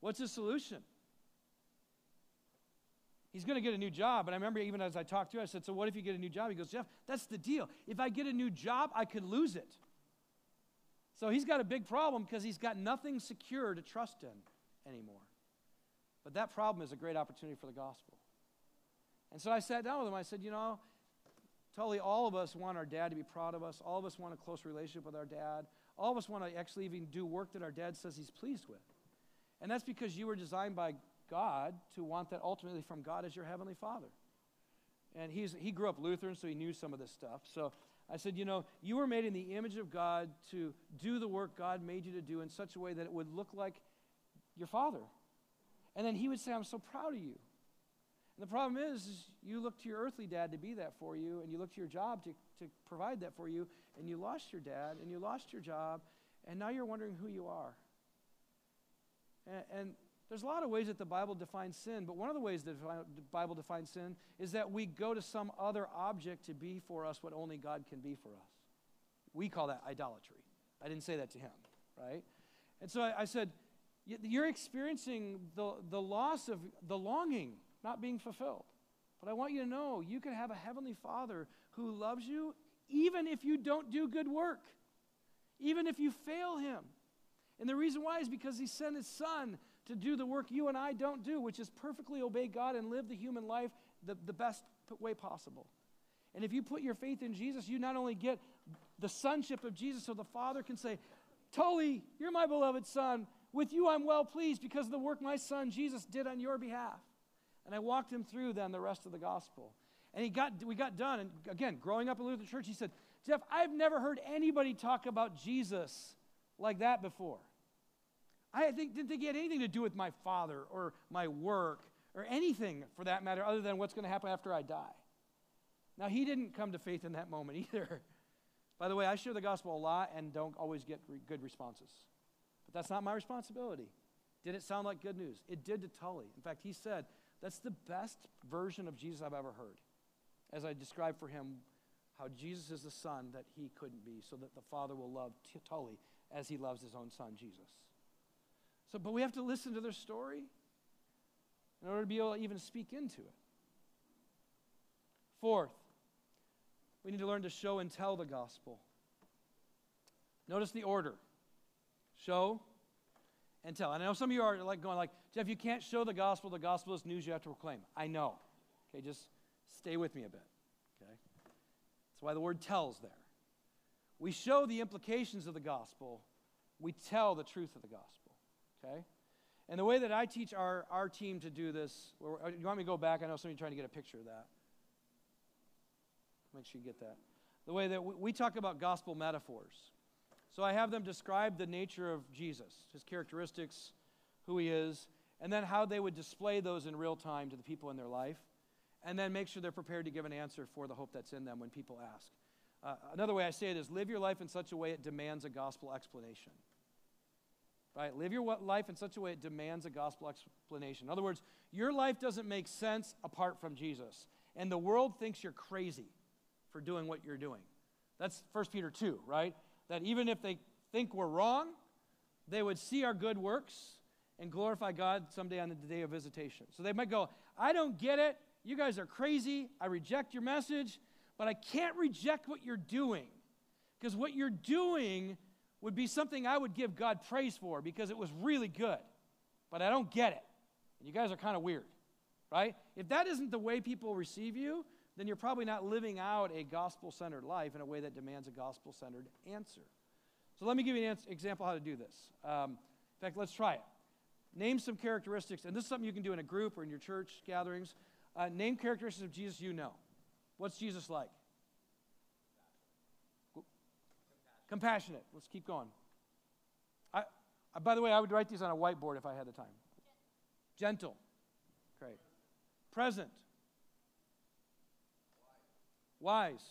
What's his solution? He's going to get a new job. And I remember even as I talked to him, I said, So what if you get a new job? He goes, Jeff, that's the deal. If I get a new job, I could lose it. So he's got a big problem because he's got nothing secure to trust in anymore. But that problem is a great opportunity for the gospel. And so I sat down with him. I said, You know, Tully, all of us want our dad to be proud of us. All of us want a close relationship with our dad. All of us want to actually even do work that our dad says he's pleased with. And that's because you were designed by God to want that ultimately from God as your heavenly father. And he's, he grew up Lutheran, so he knew some of this stuff. So I said, You know, you were made in the image of God to do the work God made you to do in such a way that it would look like your father. And then he would say, I'm so proud of you. And the problem is, is, you look to your earthly dad to be that for you, and you look to your job to, to provide that for you, and you lost your dad, and you lost your job, and now you're wondering who you are. And, and there's a lot of ways that the Bible defines sin, but one of the ways that the Bible defines sin is that we go to some other object to be for us what only God can be for us. We call that idolatry. I didn't say that to him, right? And so I, I said, You're experiencing the, the loss of the longing not being fulfilled. But I want you to know you can have a heavenly Father who loves you even if you don't do good work, even if you fail him. And the reason why is because he sent his son to do the work you and I don't do, which is perfectly obey God and live the human life the, the best way possible. And if you put your faith in Jesus, you not only get the sonship of Jesus, so the Father can say, Tully, you're my beloved son. With you I'm well pleased because of the work my son Jesus did on your behalf. And I walked him through then the rest of the gospel. And he got, we got done. And again, growing up in Lutheran Church, he said, Jeff, I've never heard anybody talk about Jesus like that before. I think, didn't think he had anything to do with my father or my work or anything for that matter other than what's going to happen after I die. Now, he didn't come to faith in that moment either. By the way, I share the gospel a lot and don't always get re- good responses. But that's not my responsibility. Did it sound like good news? It did to Tully. In fact, he said, That's the best version of Jesus I've ever heard. As I described for him how Jesus is the son that he couldn't be, so that the Father will love Tully as he loves his own son, Jesus. So, but we have to listen to their story in order to be able to even speak into it. Fourth, we need to learn to show and tell the gospel. Notice the order show and tell. And I know some of you are like going like, Jeff, you can't show the gospel. The gospel is news you have to proclaim. I know. Okay, just stay with me a bit. Okay? That's why the word tells there. We show the implications of the gospel. We tell the truth of the gospel okay? And the way that I teach our, our team to do this, uh, you want me to go back? I know some of you are trying to get a picture of that. Make sure you get that. The way that we, we talk about gospel metaphors. So I have them describe the nature of Jesus, his characteristics, who he is, and then how they would display those in real time to the people in their life, and then make sure they're prepared to give an answer for the hope that's in them when people ask. Uh, another way I say it is live your life in such a way it demands a gospel explanation. Right? Live your life in such a way it demands a gospel explanation. In other words, your life doesn't make sense apart from Jesus. And the world thinks you're crazy for doing what you're doing. That's 1 Peter 2, right? That even if they think we're wrong, they would see our good works and glorify God someday on the day of visitation. So they might go, I don't get it. You guys are crazy. I reject your message, but I can't reject what you're doing. Because what you're doing would be something I would give God praise for because it was really good, but I don't get it. And you guys are kind of weird, right? If that isn't the way people receive you, then you're probably not living out a gospel centered life in a way that demands a gospel centered answer. So let me give you an example how to do this. Um, in fact, let's try it. Name some characteristics, and this is something you can do in a group or in your church gatherings. Uh, name characteristics of Jesus you know. What's Jesus like? Compassionate. Let's keep going. I, by the way, I would write these on a whiteboard if I had the time. Gentle. Great. Present. Wise.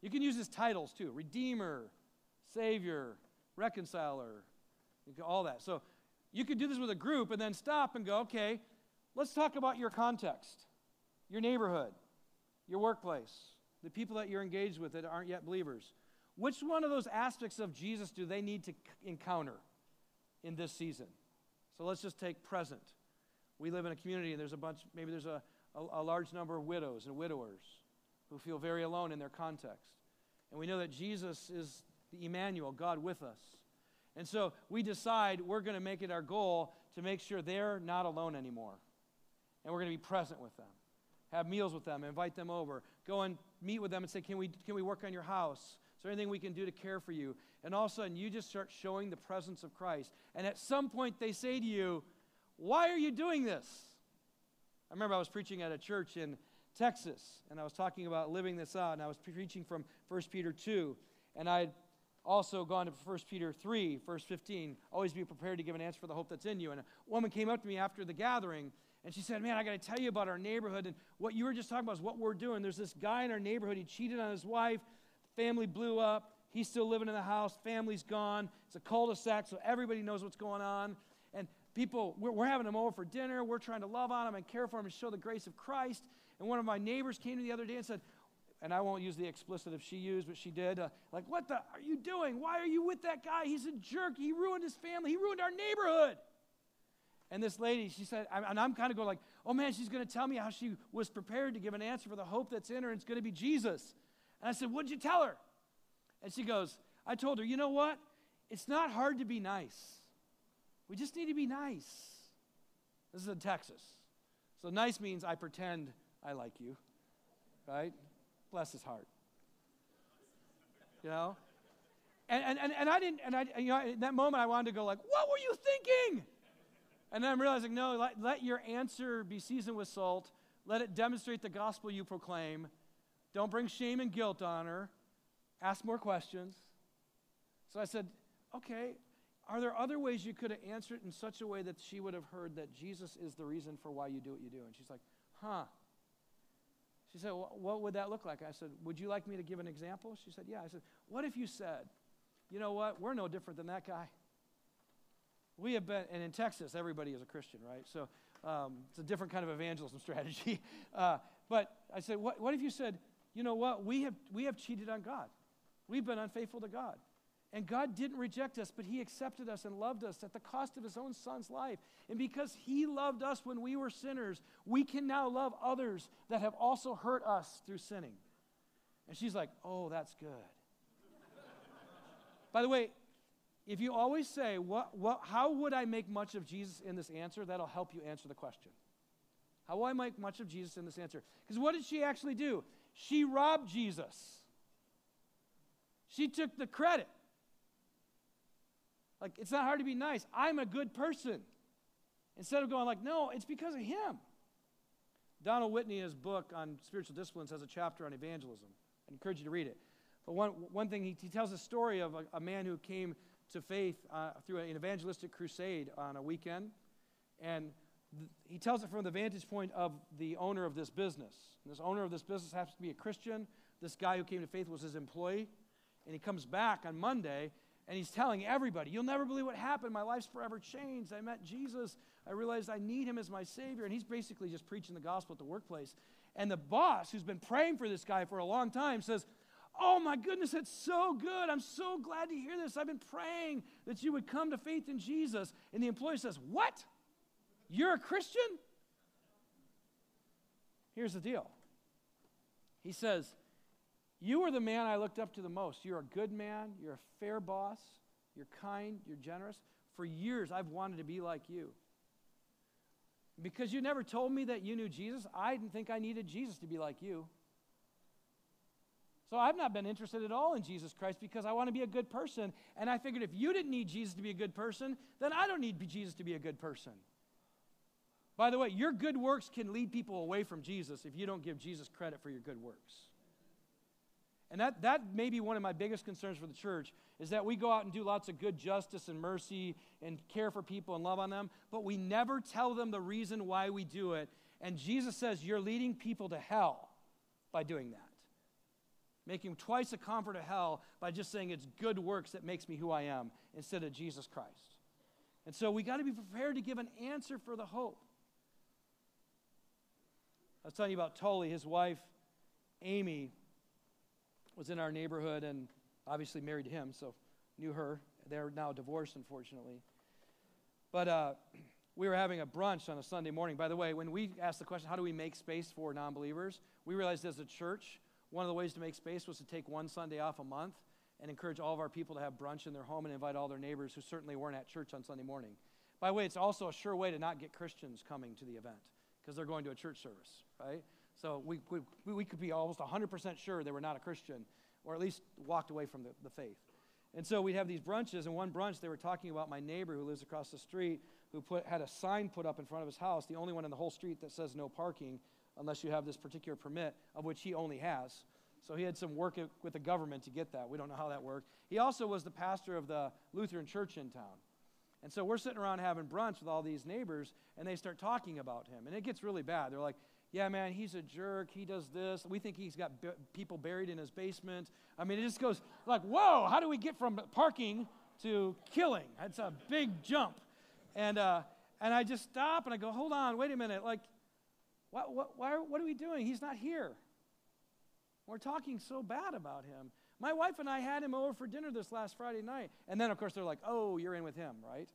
You can use his titles too Redeemer, Savior, Reconciler, all that. So you could do this with a group and then stop and go, okay, let's talk about your context, your neighborhood, your workplace, the people that you're engaged with that aren't yet believers. Which one of those aspects of Jesus do they need to encounter in this season? So let's just take present. We live in a community and there's a bunch, maybe there's a, a, a large number of widows and widowers who feel very alone in their context. And we know that Jesus is the Emmanuel, God with us. And so we decide we're going to make it our goal to make sure they're not alone anymore. And we're going to be present with them, have meals with them, invite them over, go and meet with them and say, Can we, can we work on your house? Is there anything we can do to care for you? And all of a sudden, you just start showing the presence of Christ. And at some point, they say to you, Why are you doing this? I remember I was preaching at a church in Texas, and I was talking about living this out, and I was preaching from 1 Peter 2, and I'd also gone to 1 Peter 3, verse 15, always be prepared to give an answer for the hope that's in you. And a woman came up to me after the gathering, and she said, Man, I got to tell you about our neighborhood. And what you were just talking about is what we're doing. There's this guy in our neighborhood, he cheated on his wife, family blew up, he's still living in the house, family's gone. It's a cul de sac, so everybody knows what's going on. And people, we're, we're having him over for dinner, we're trying to love on him and care for him and show the grace of Christ. And one of my neighbors came to the other day and said, and I won't use the explicit if she used, but she did. Uh, like, what the are you doing? Why are you with that guy? He's a jerk. He ruined his family. He ruined our neighborhood. And this lady, she said, and I'm kind of going like, oh man, she's going to tell me how she was prepared to give an answer for the hope that's in her, and it's going to be Jesus. And I said, what'd you tell her? And she goes, I told her, you know what? It's not hard to be nice. We just need to be nice. This is in Texas. So nice means I pretend I like you, right? Bless his heart. You know? And, and, and, I didn't, and I, you know, in that moment I wanted to go like, what were you thinking? And then I'm realizing, no, let, let your answer be seasoned with salt. Let it demonstrate the gospel you proclaim. Don't bring shame and guilt on her. Ask more questions. So I said, okay, are there other ways you could have answered it in such a way that she would have heard that Jesus is the reason for why you do what you do? And she's like, huh. She said, well, What would that look like? I said, Would you like me to give an example? She said, Yeah. I said, What if you said, You know what? We're no different than that guy. We have been, and in Texas, everybody is a Christian, right? So um, it's a different kind of evangelism strategy. Uh, but I said, what, what if you said, You know what? We have, we have cheated on God, we've been unfaithful to God. And God didn't reject us, but He accepted us and loved us at the cost of His own Son's life. And because He loved us when we were sinners, we can now love others that have also hurt us through sinning. And she's like, Oh, that's good. By the way, if you always say, what, what, How would I make much of Jesus in this answer? That'll help you answer the question. How will I make much of Jesus in this answer? Because what did she actually do? She robbed Jesus, she took the credit. Like, it's not hard to be nice. I'm a good person. Instead of going like, no, it's because of him. Donald Whitney, in his book on spiritual disciplines, has a chapter on evangelism. I encourage you to read it. But one, one thing, he, he tells a story of a, a man who came to faith uh, through an evangelistic crusade on a weekend. And he tells it from the vantage point of the owner of this business. And this owner of this business happens to be a Christian. This guy who came to faith was his employee. And he comes back on Monday and he's telling everybody, You'll never believe what happened. My life's forever changed. I met Jesus. I realized I need him as my Savior. And he's basically just preaching the gospel at the workplace. And the boss, who's been praying for this guy for a long time, says, Oh my goodness, that's so good. I'm so glad to hear this. I've been praying that you would come to faith in Jesus. And the employee says, What? You're a Christian? Here's the deal. He says, you are the man I looked up to the most. You're a good man. You're a fair boss. You're kind. You're generous. For years, I've wanted to be like you. Because you never told me that you knew Jesus, I didn't think I needed Jesus to be like you. So I've not been interested at all in Jesus Christ because I want to be a good person. And I figured if you didn't need Jesus to be a good person, then I don't need Jesus to be a good person. By the way, your good works can lead people away from Jesus if you don't give Jesus credit for your good works. And that, that may be one of my biggest concerns for the church is that we go out and do lots of good justice and mercy and care for people and love on them, but we never tell them the reason why we do it. And Jesus says, You're leading people to hell by doing that. Making twice a comfort of hell by just saying it's good works that makes me who I am instead of Jesus Christ. And so we got to be prepared to give an answer for the hope. I was telling you about Tully, his wife, Amy was in our neighborhood and obviously married to him, so knew her. They're now divorced, unfortunately. But uh, we were having a brunch on a Sunday morning. By the way, when we asked the question, how do we make space for non believers? We realized as a church, one of the ways to make space was to take one Sunday off a month and encourage all of our people to have brunch in their home and invite all their neighbors who certainly weren't at church on Sunday morning. By the way, it's also a sure way to not get Christians coming to the event because they're going to a church service, right? So we, we, we could be almost 100% sure they were not a Christian or at least walked away from the, the faith. And so we'd have these brunches, and one brunch they were talking about my neighbor who lives across the street who put, had a sign put up in front of his house, the only one in the whole street that says no parking unless you have this particular permit, of which he only has. So he had some work with the government to get that. We don't know how that worked. He also was the pastor of the Lutheran church in town. And so we're sitting around having brunch with all these neighbors, and they start talking about him. And it gets really bad. They're like, yeah, man, he's a jerk. He does this. We think he's got b- people buried in his basement. I mean, it just goes like, whoa, how do we get from parking to killing? That's a big jump. And, uh, and I just stop and I go, hold on, wait a minute. Like, what, what, why, what are we doing? He's not here. We're talking so bad about him. My wife and I had him over for dinner this last Friday night. And then, of course, they're like, oh, you're in with him, right?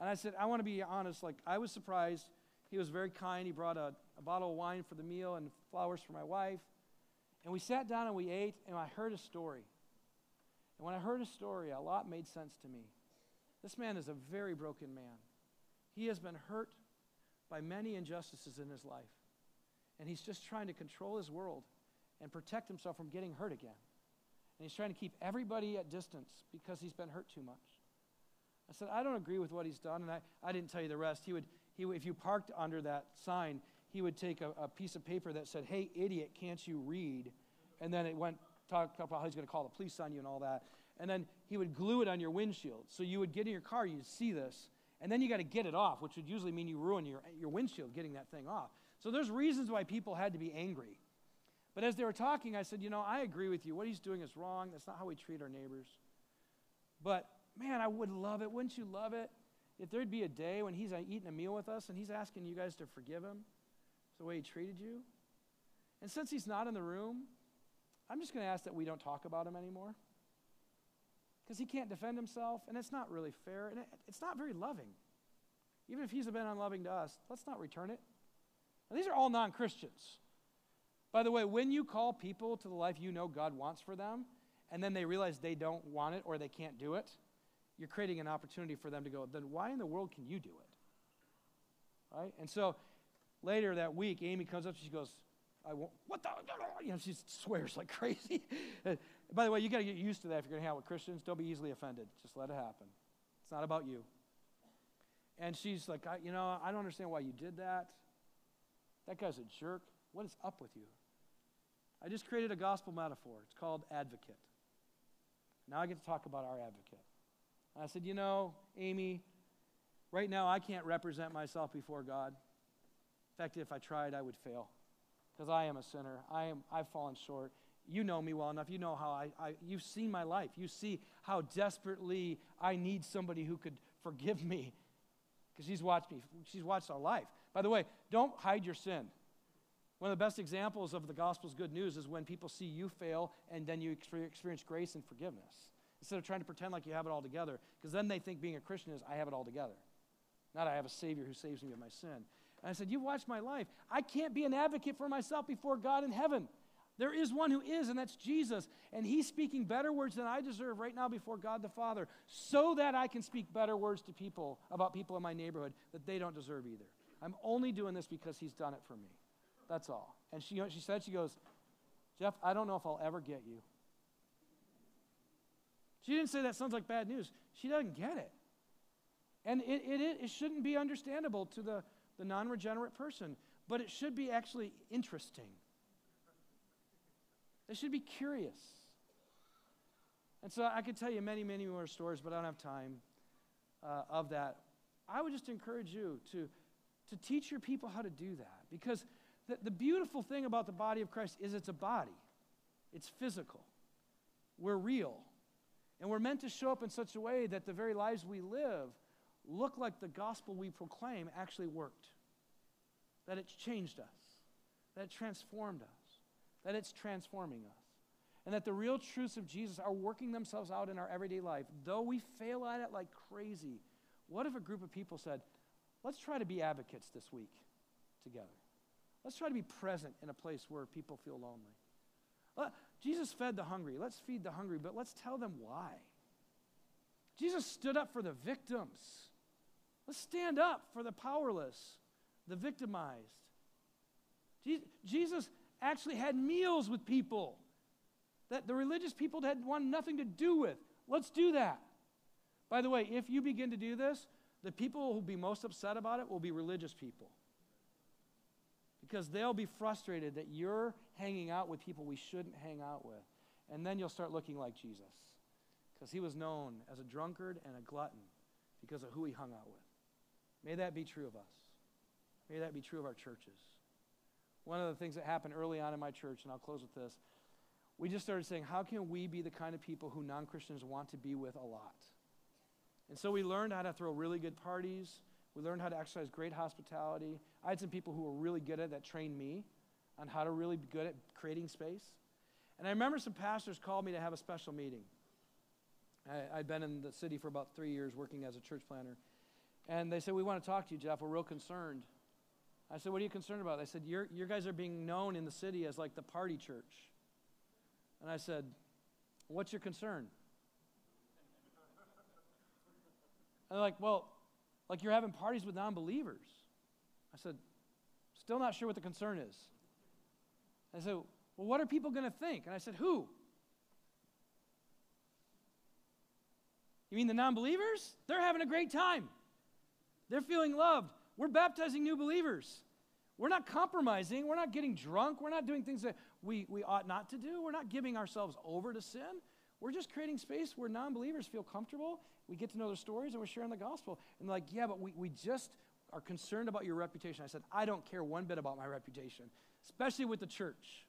And I said, I want to be honest. Like, I was surprised. He was very kind. He brought a, a bottle of wine for the meal and flowers for my wife. And we sat down and we ate, and I heard a story. And when I heard a story, a lot made sense to me. This man is a very broken man. He has been hurt by many injustices in his life. And he's just trying to control his world and protect himself from getting hurt again. And he's trying to keep everybody at distance because he's been hurt too much. I said, I don't agree with what he's done. And I, I didn't tell you the rest. He would, he if you parked under that sign, he would take a, a piece of paper that said, Hey, idiot, can't you read? And then it went, talk about how he's going to call the police on you and all that. And then he would glue it on your windshield. So you would get in your car, you'd see this, and then you got to get it off, which would usually mean you ruin your, your windshield getting that thing off. So there's reasons why people had to be angry. But as they were talking, I said, You know, I agree with you. What he's doing is wrong. That's not how we treat our neighbors. But man, I would love it. Wouldn't you love it if there'd be a day when he's uh, eating a meal with us and he's asking you guys to forgive him for the way he treated you? And since he's not in the room, I'm just going to ask that we don't talk about him anymore because he can't defend himself, and it's not really fair, and it, it's not very loving. Even if he's been unloving to us, let's not return it. Now, these are all non Christians. By the way, when you call people to the life you know God wants for them, and then they realize they don't want it or they can't do it, you're creating an opportunity for them to go, then why in the world can you do it? Right? And so later that week, Amy comes up, she goes, I won't, what the, you know, she swears like crazy. By the way, you got to get used to that if you're going to hang out with Christians. Don't be easily offended. Just let it happen. It's not about you. And she's like, you know, I don't understand why you did that. That guy's a jerk. What is up with you? I just created a gospel metaphor. It's called advocate. Now I get to talk about our advocate. I said, you know, Amy, right now I can't represent myself before God. In fact, if I tried, I would fail because I am a sinner. I am, I've fallen short you know me well enough. You know how I, I, you've seen my life. You see how desperately I need somebody who could forgive me because she's watched me. She's watched our life. By the way, don't hide your sin. One of the best examples of the gospel's good news is when people see you fail and then you experience grace and forgiveness. Instead of trying to pretend like you have it all together, because then they think being a Christian is I have it all together. Not I have a Savior who saves me of my sin. And I said, You've watched my life. I can't be an advocate for myself before God in heaven. There is one who is, and that's Jesus. And he's speaking better words than I deserve right now before God the Father, so that I can speak better words to people about people in my neighborhood that they don't deserve either. I'm only doing this because he's done it for me. That's all. And she, she said, she goes, Jeff, I don't know if I'll ever get you. She didn't say that sounds like bad news. She doesn't get it. And it, it, it shouldn't be understandable to the, the non regenerate person, but it should be actually interesting. They should be curious. And so I could tell you many, many more stories, but I don't have time uh, of that. I would just encourage you to, to teach your people how to do that because the, the beautiful thing about the body of Christ is it's a body, it's physical. We're real. And we're meant to show up in such a way that the very lives we live look like the gospel we proclaim actually worked, that it's changed us, that it transformed us that it's transforming us. And that the real truths of Jesus are working themselves out in our everyday life. Though we fail at it like crazy, what if a group of people said, let's try to be advocates this week together? Let's try to be present in a place where people feel lonely. Uh, Jesus fed the hungry. Let's feed the hungry, but let's tell them why. Jesus stood up for the victims. Let's stand up for the powerless, the victimized. Jesus actually had meals with people that the religious people had wanted nothing to do with. Let's do that. By the way, if you begin to do this, the people who will be most upset about it will be religious people. Because they'll be frustrated that you're hanging out with people we shouldn't hang out with. And then you'll start looking like Jesus. Because he was known as a drunkard and a glutton because of who he hung out with. May that be true of us. May that be true of our churches. One of the things that happened early on in my church, and I'll close with this, we just started saying, how can we be the kind of people who non Christians want to be with a lot? And so we learned how to throw really good parties. We learned how to exercise great hospitality. I had some people who were really good at that trained me on how to really be good at creating space. And I remember some pastors called me to have a special meeting. I, had been in the city for about three years working as a church planner. And they said, We want to talk to you, Jeff. We're real concerned. I said, What are you concerned about? They said, Your, your guys are being known in the city as like the party church. And I said, What's your concern? And they're like, Well, like you're having parties with non believers. I said, Still not sure what the concern is. I said, Well, what are people going to think? And I said, Who? You mean the non believers? They're having a great time. They're feeling loved. We're baptizing new believers. We're not compromising. We're not getting drunk. We're not doing things that we, we ought not to do. We're not giving ourselves over to sin. We're just creating space where non believers feel comfortable. We get to know their stories and we're sharing the gospel. And like, yeah, but we, we just are concerned about your reputation. I said, I don't care one bit about my reputation, especially with the church.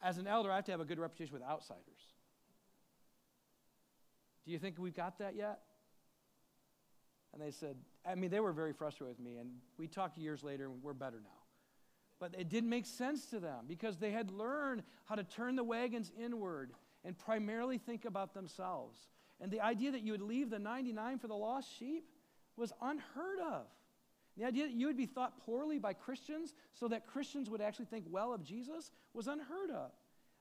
As an elder, I have to have a good reputation with outsiders. Do you think we've got that yet? And they said, I mean, they were very frustrated with me. And we talked years later, and we're better now. But it didn't make sense to them because they had learned how to turn the wagons inward and primarily think about themselves. And the idea that you would leave the 99 for the lost sheep was unheard of. The idea that you would be thought poorly by Christians so that Christians would actually think well of Jesus was unheard of.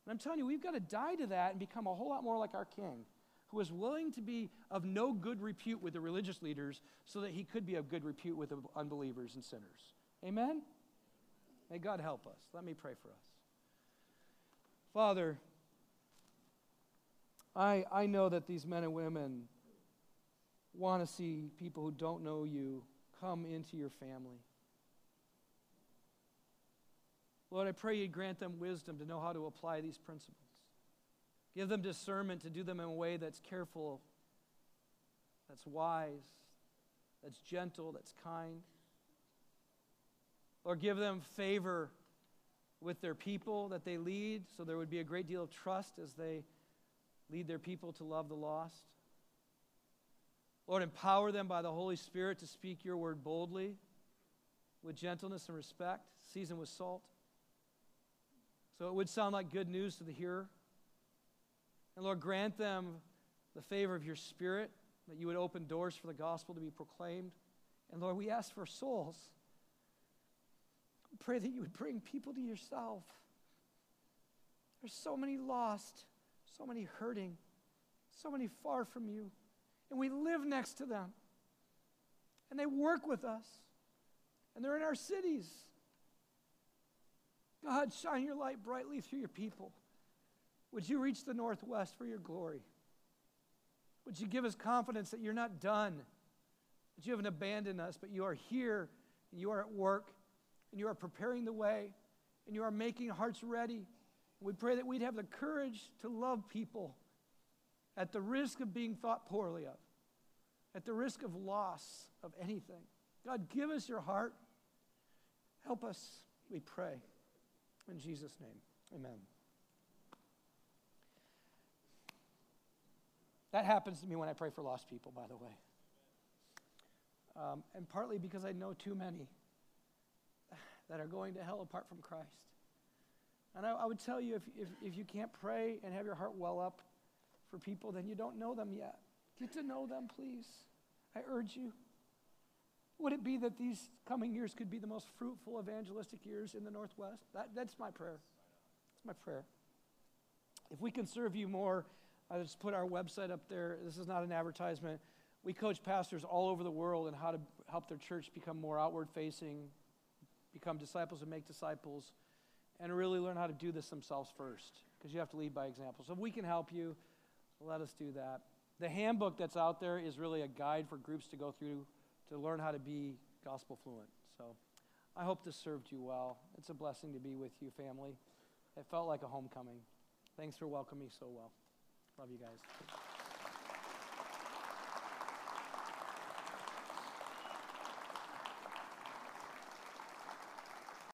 And I'm telling you, we've got to die to that and become a whole lot more like our King who was willing to be of no good repute with the religious leaders so that he could be of good repute with the unbelievers and sinners. Amen? May God help us. Let me pray for us. Father, I, I know that these men and women want to see people who don't know you come into your family. Lord, I pray you grant them wisdom to know how to apply these principles. Give them discernment to do them in a way that's careful, that's wise, that's gentle, that's kind. Or give them favor with their people that they lead, so there would be a great deal of trust as they lead their people to love the lost. Lord, empower them by the Holy Spirit to speak your word boldly, with gentleness and respect, seasoned with salt. So it would sound like good news to the hearer. And Lord, grant them the favor of your Spirit, that you would open doors for the gospel to be proclaimed. And Lord, we ask for souls. Pray that you would bring people to yourself. There's so many lost, so many hurting, so many far from you. And we live next to them. And they work with us. And they're in our cities. God, shine your light brightly through your people. Would you reach the Northwest for your glory? Would you give us confidence that you're not done, that you haven't abandoned us, but you are here and you are at work and you are preparing the way and you are making hearts ready. We pray that we'd have the courage to love people at the risk of being thought poorly of, at the risk of loss of anything. God, give us your heart. Help us, we pray. In Jesus' name, amen. That happens to me when I pray for lost people, by the way. Um, and partly because I know too many that are going to hell apart from Christ. And I, I would tell you if, if, if you can't pray and have your heart well up for people, then you don't know them yet. Get to know them, please. I urge you. Would it be that these coming years could be the most fruitful evangelistic years in the Northwest? That, that's my prayer. That's my prayer. If we can serve you more, I just put our website up there. This is not an advertisement. we coach pastors all over the world in how to help their church become more outward facing, become disciples and make disciples, and really learn how to do this themselves first, because you have to lead by example. So if we can help you, let us do that. The handbook that's out there is really a guide for groups to go through to learn how to be gospel fluent. So I hope this served you well. It's a blessing to be with you, family. It felt like a homecoming. Thanks for welcoming me so well. Love you guys.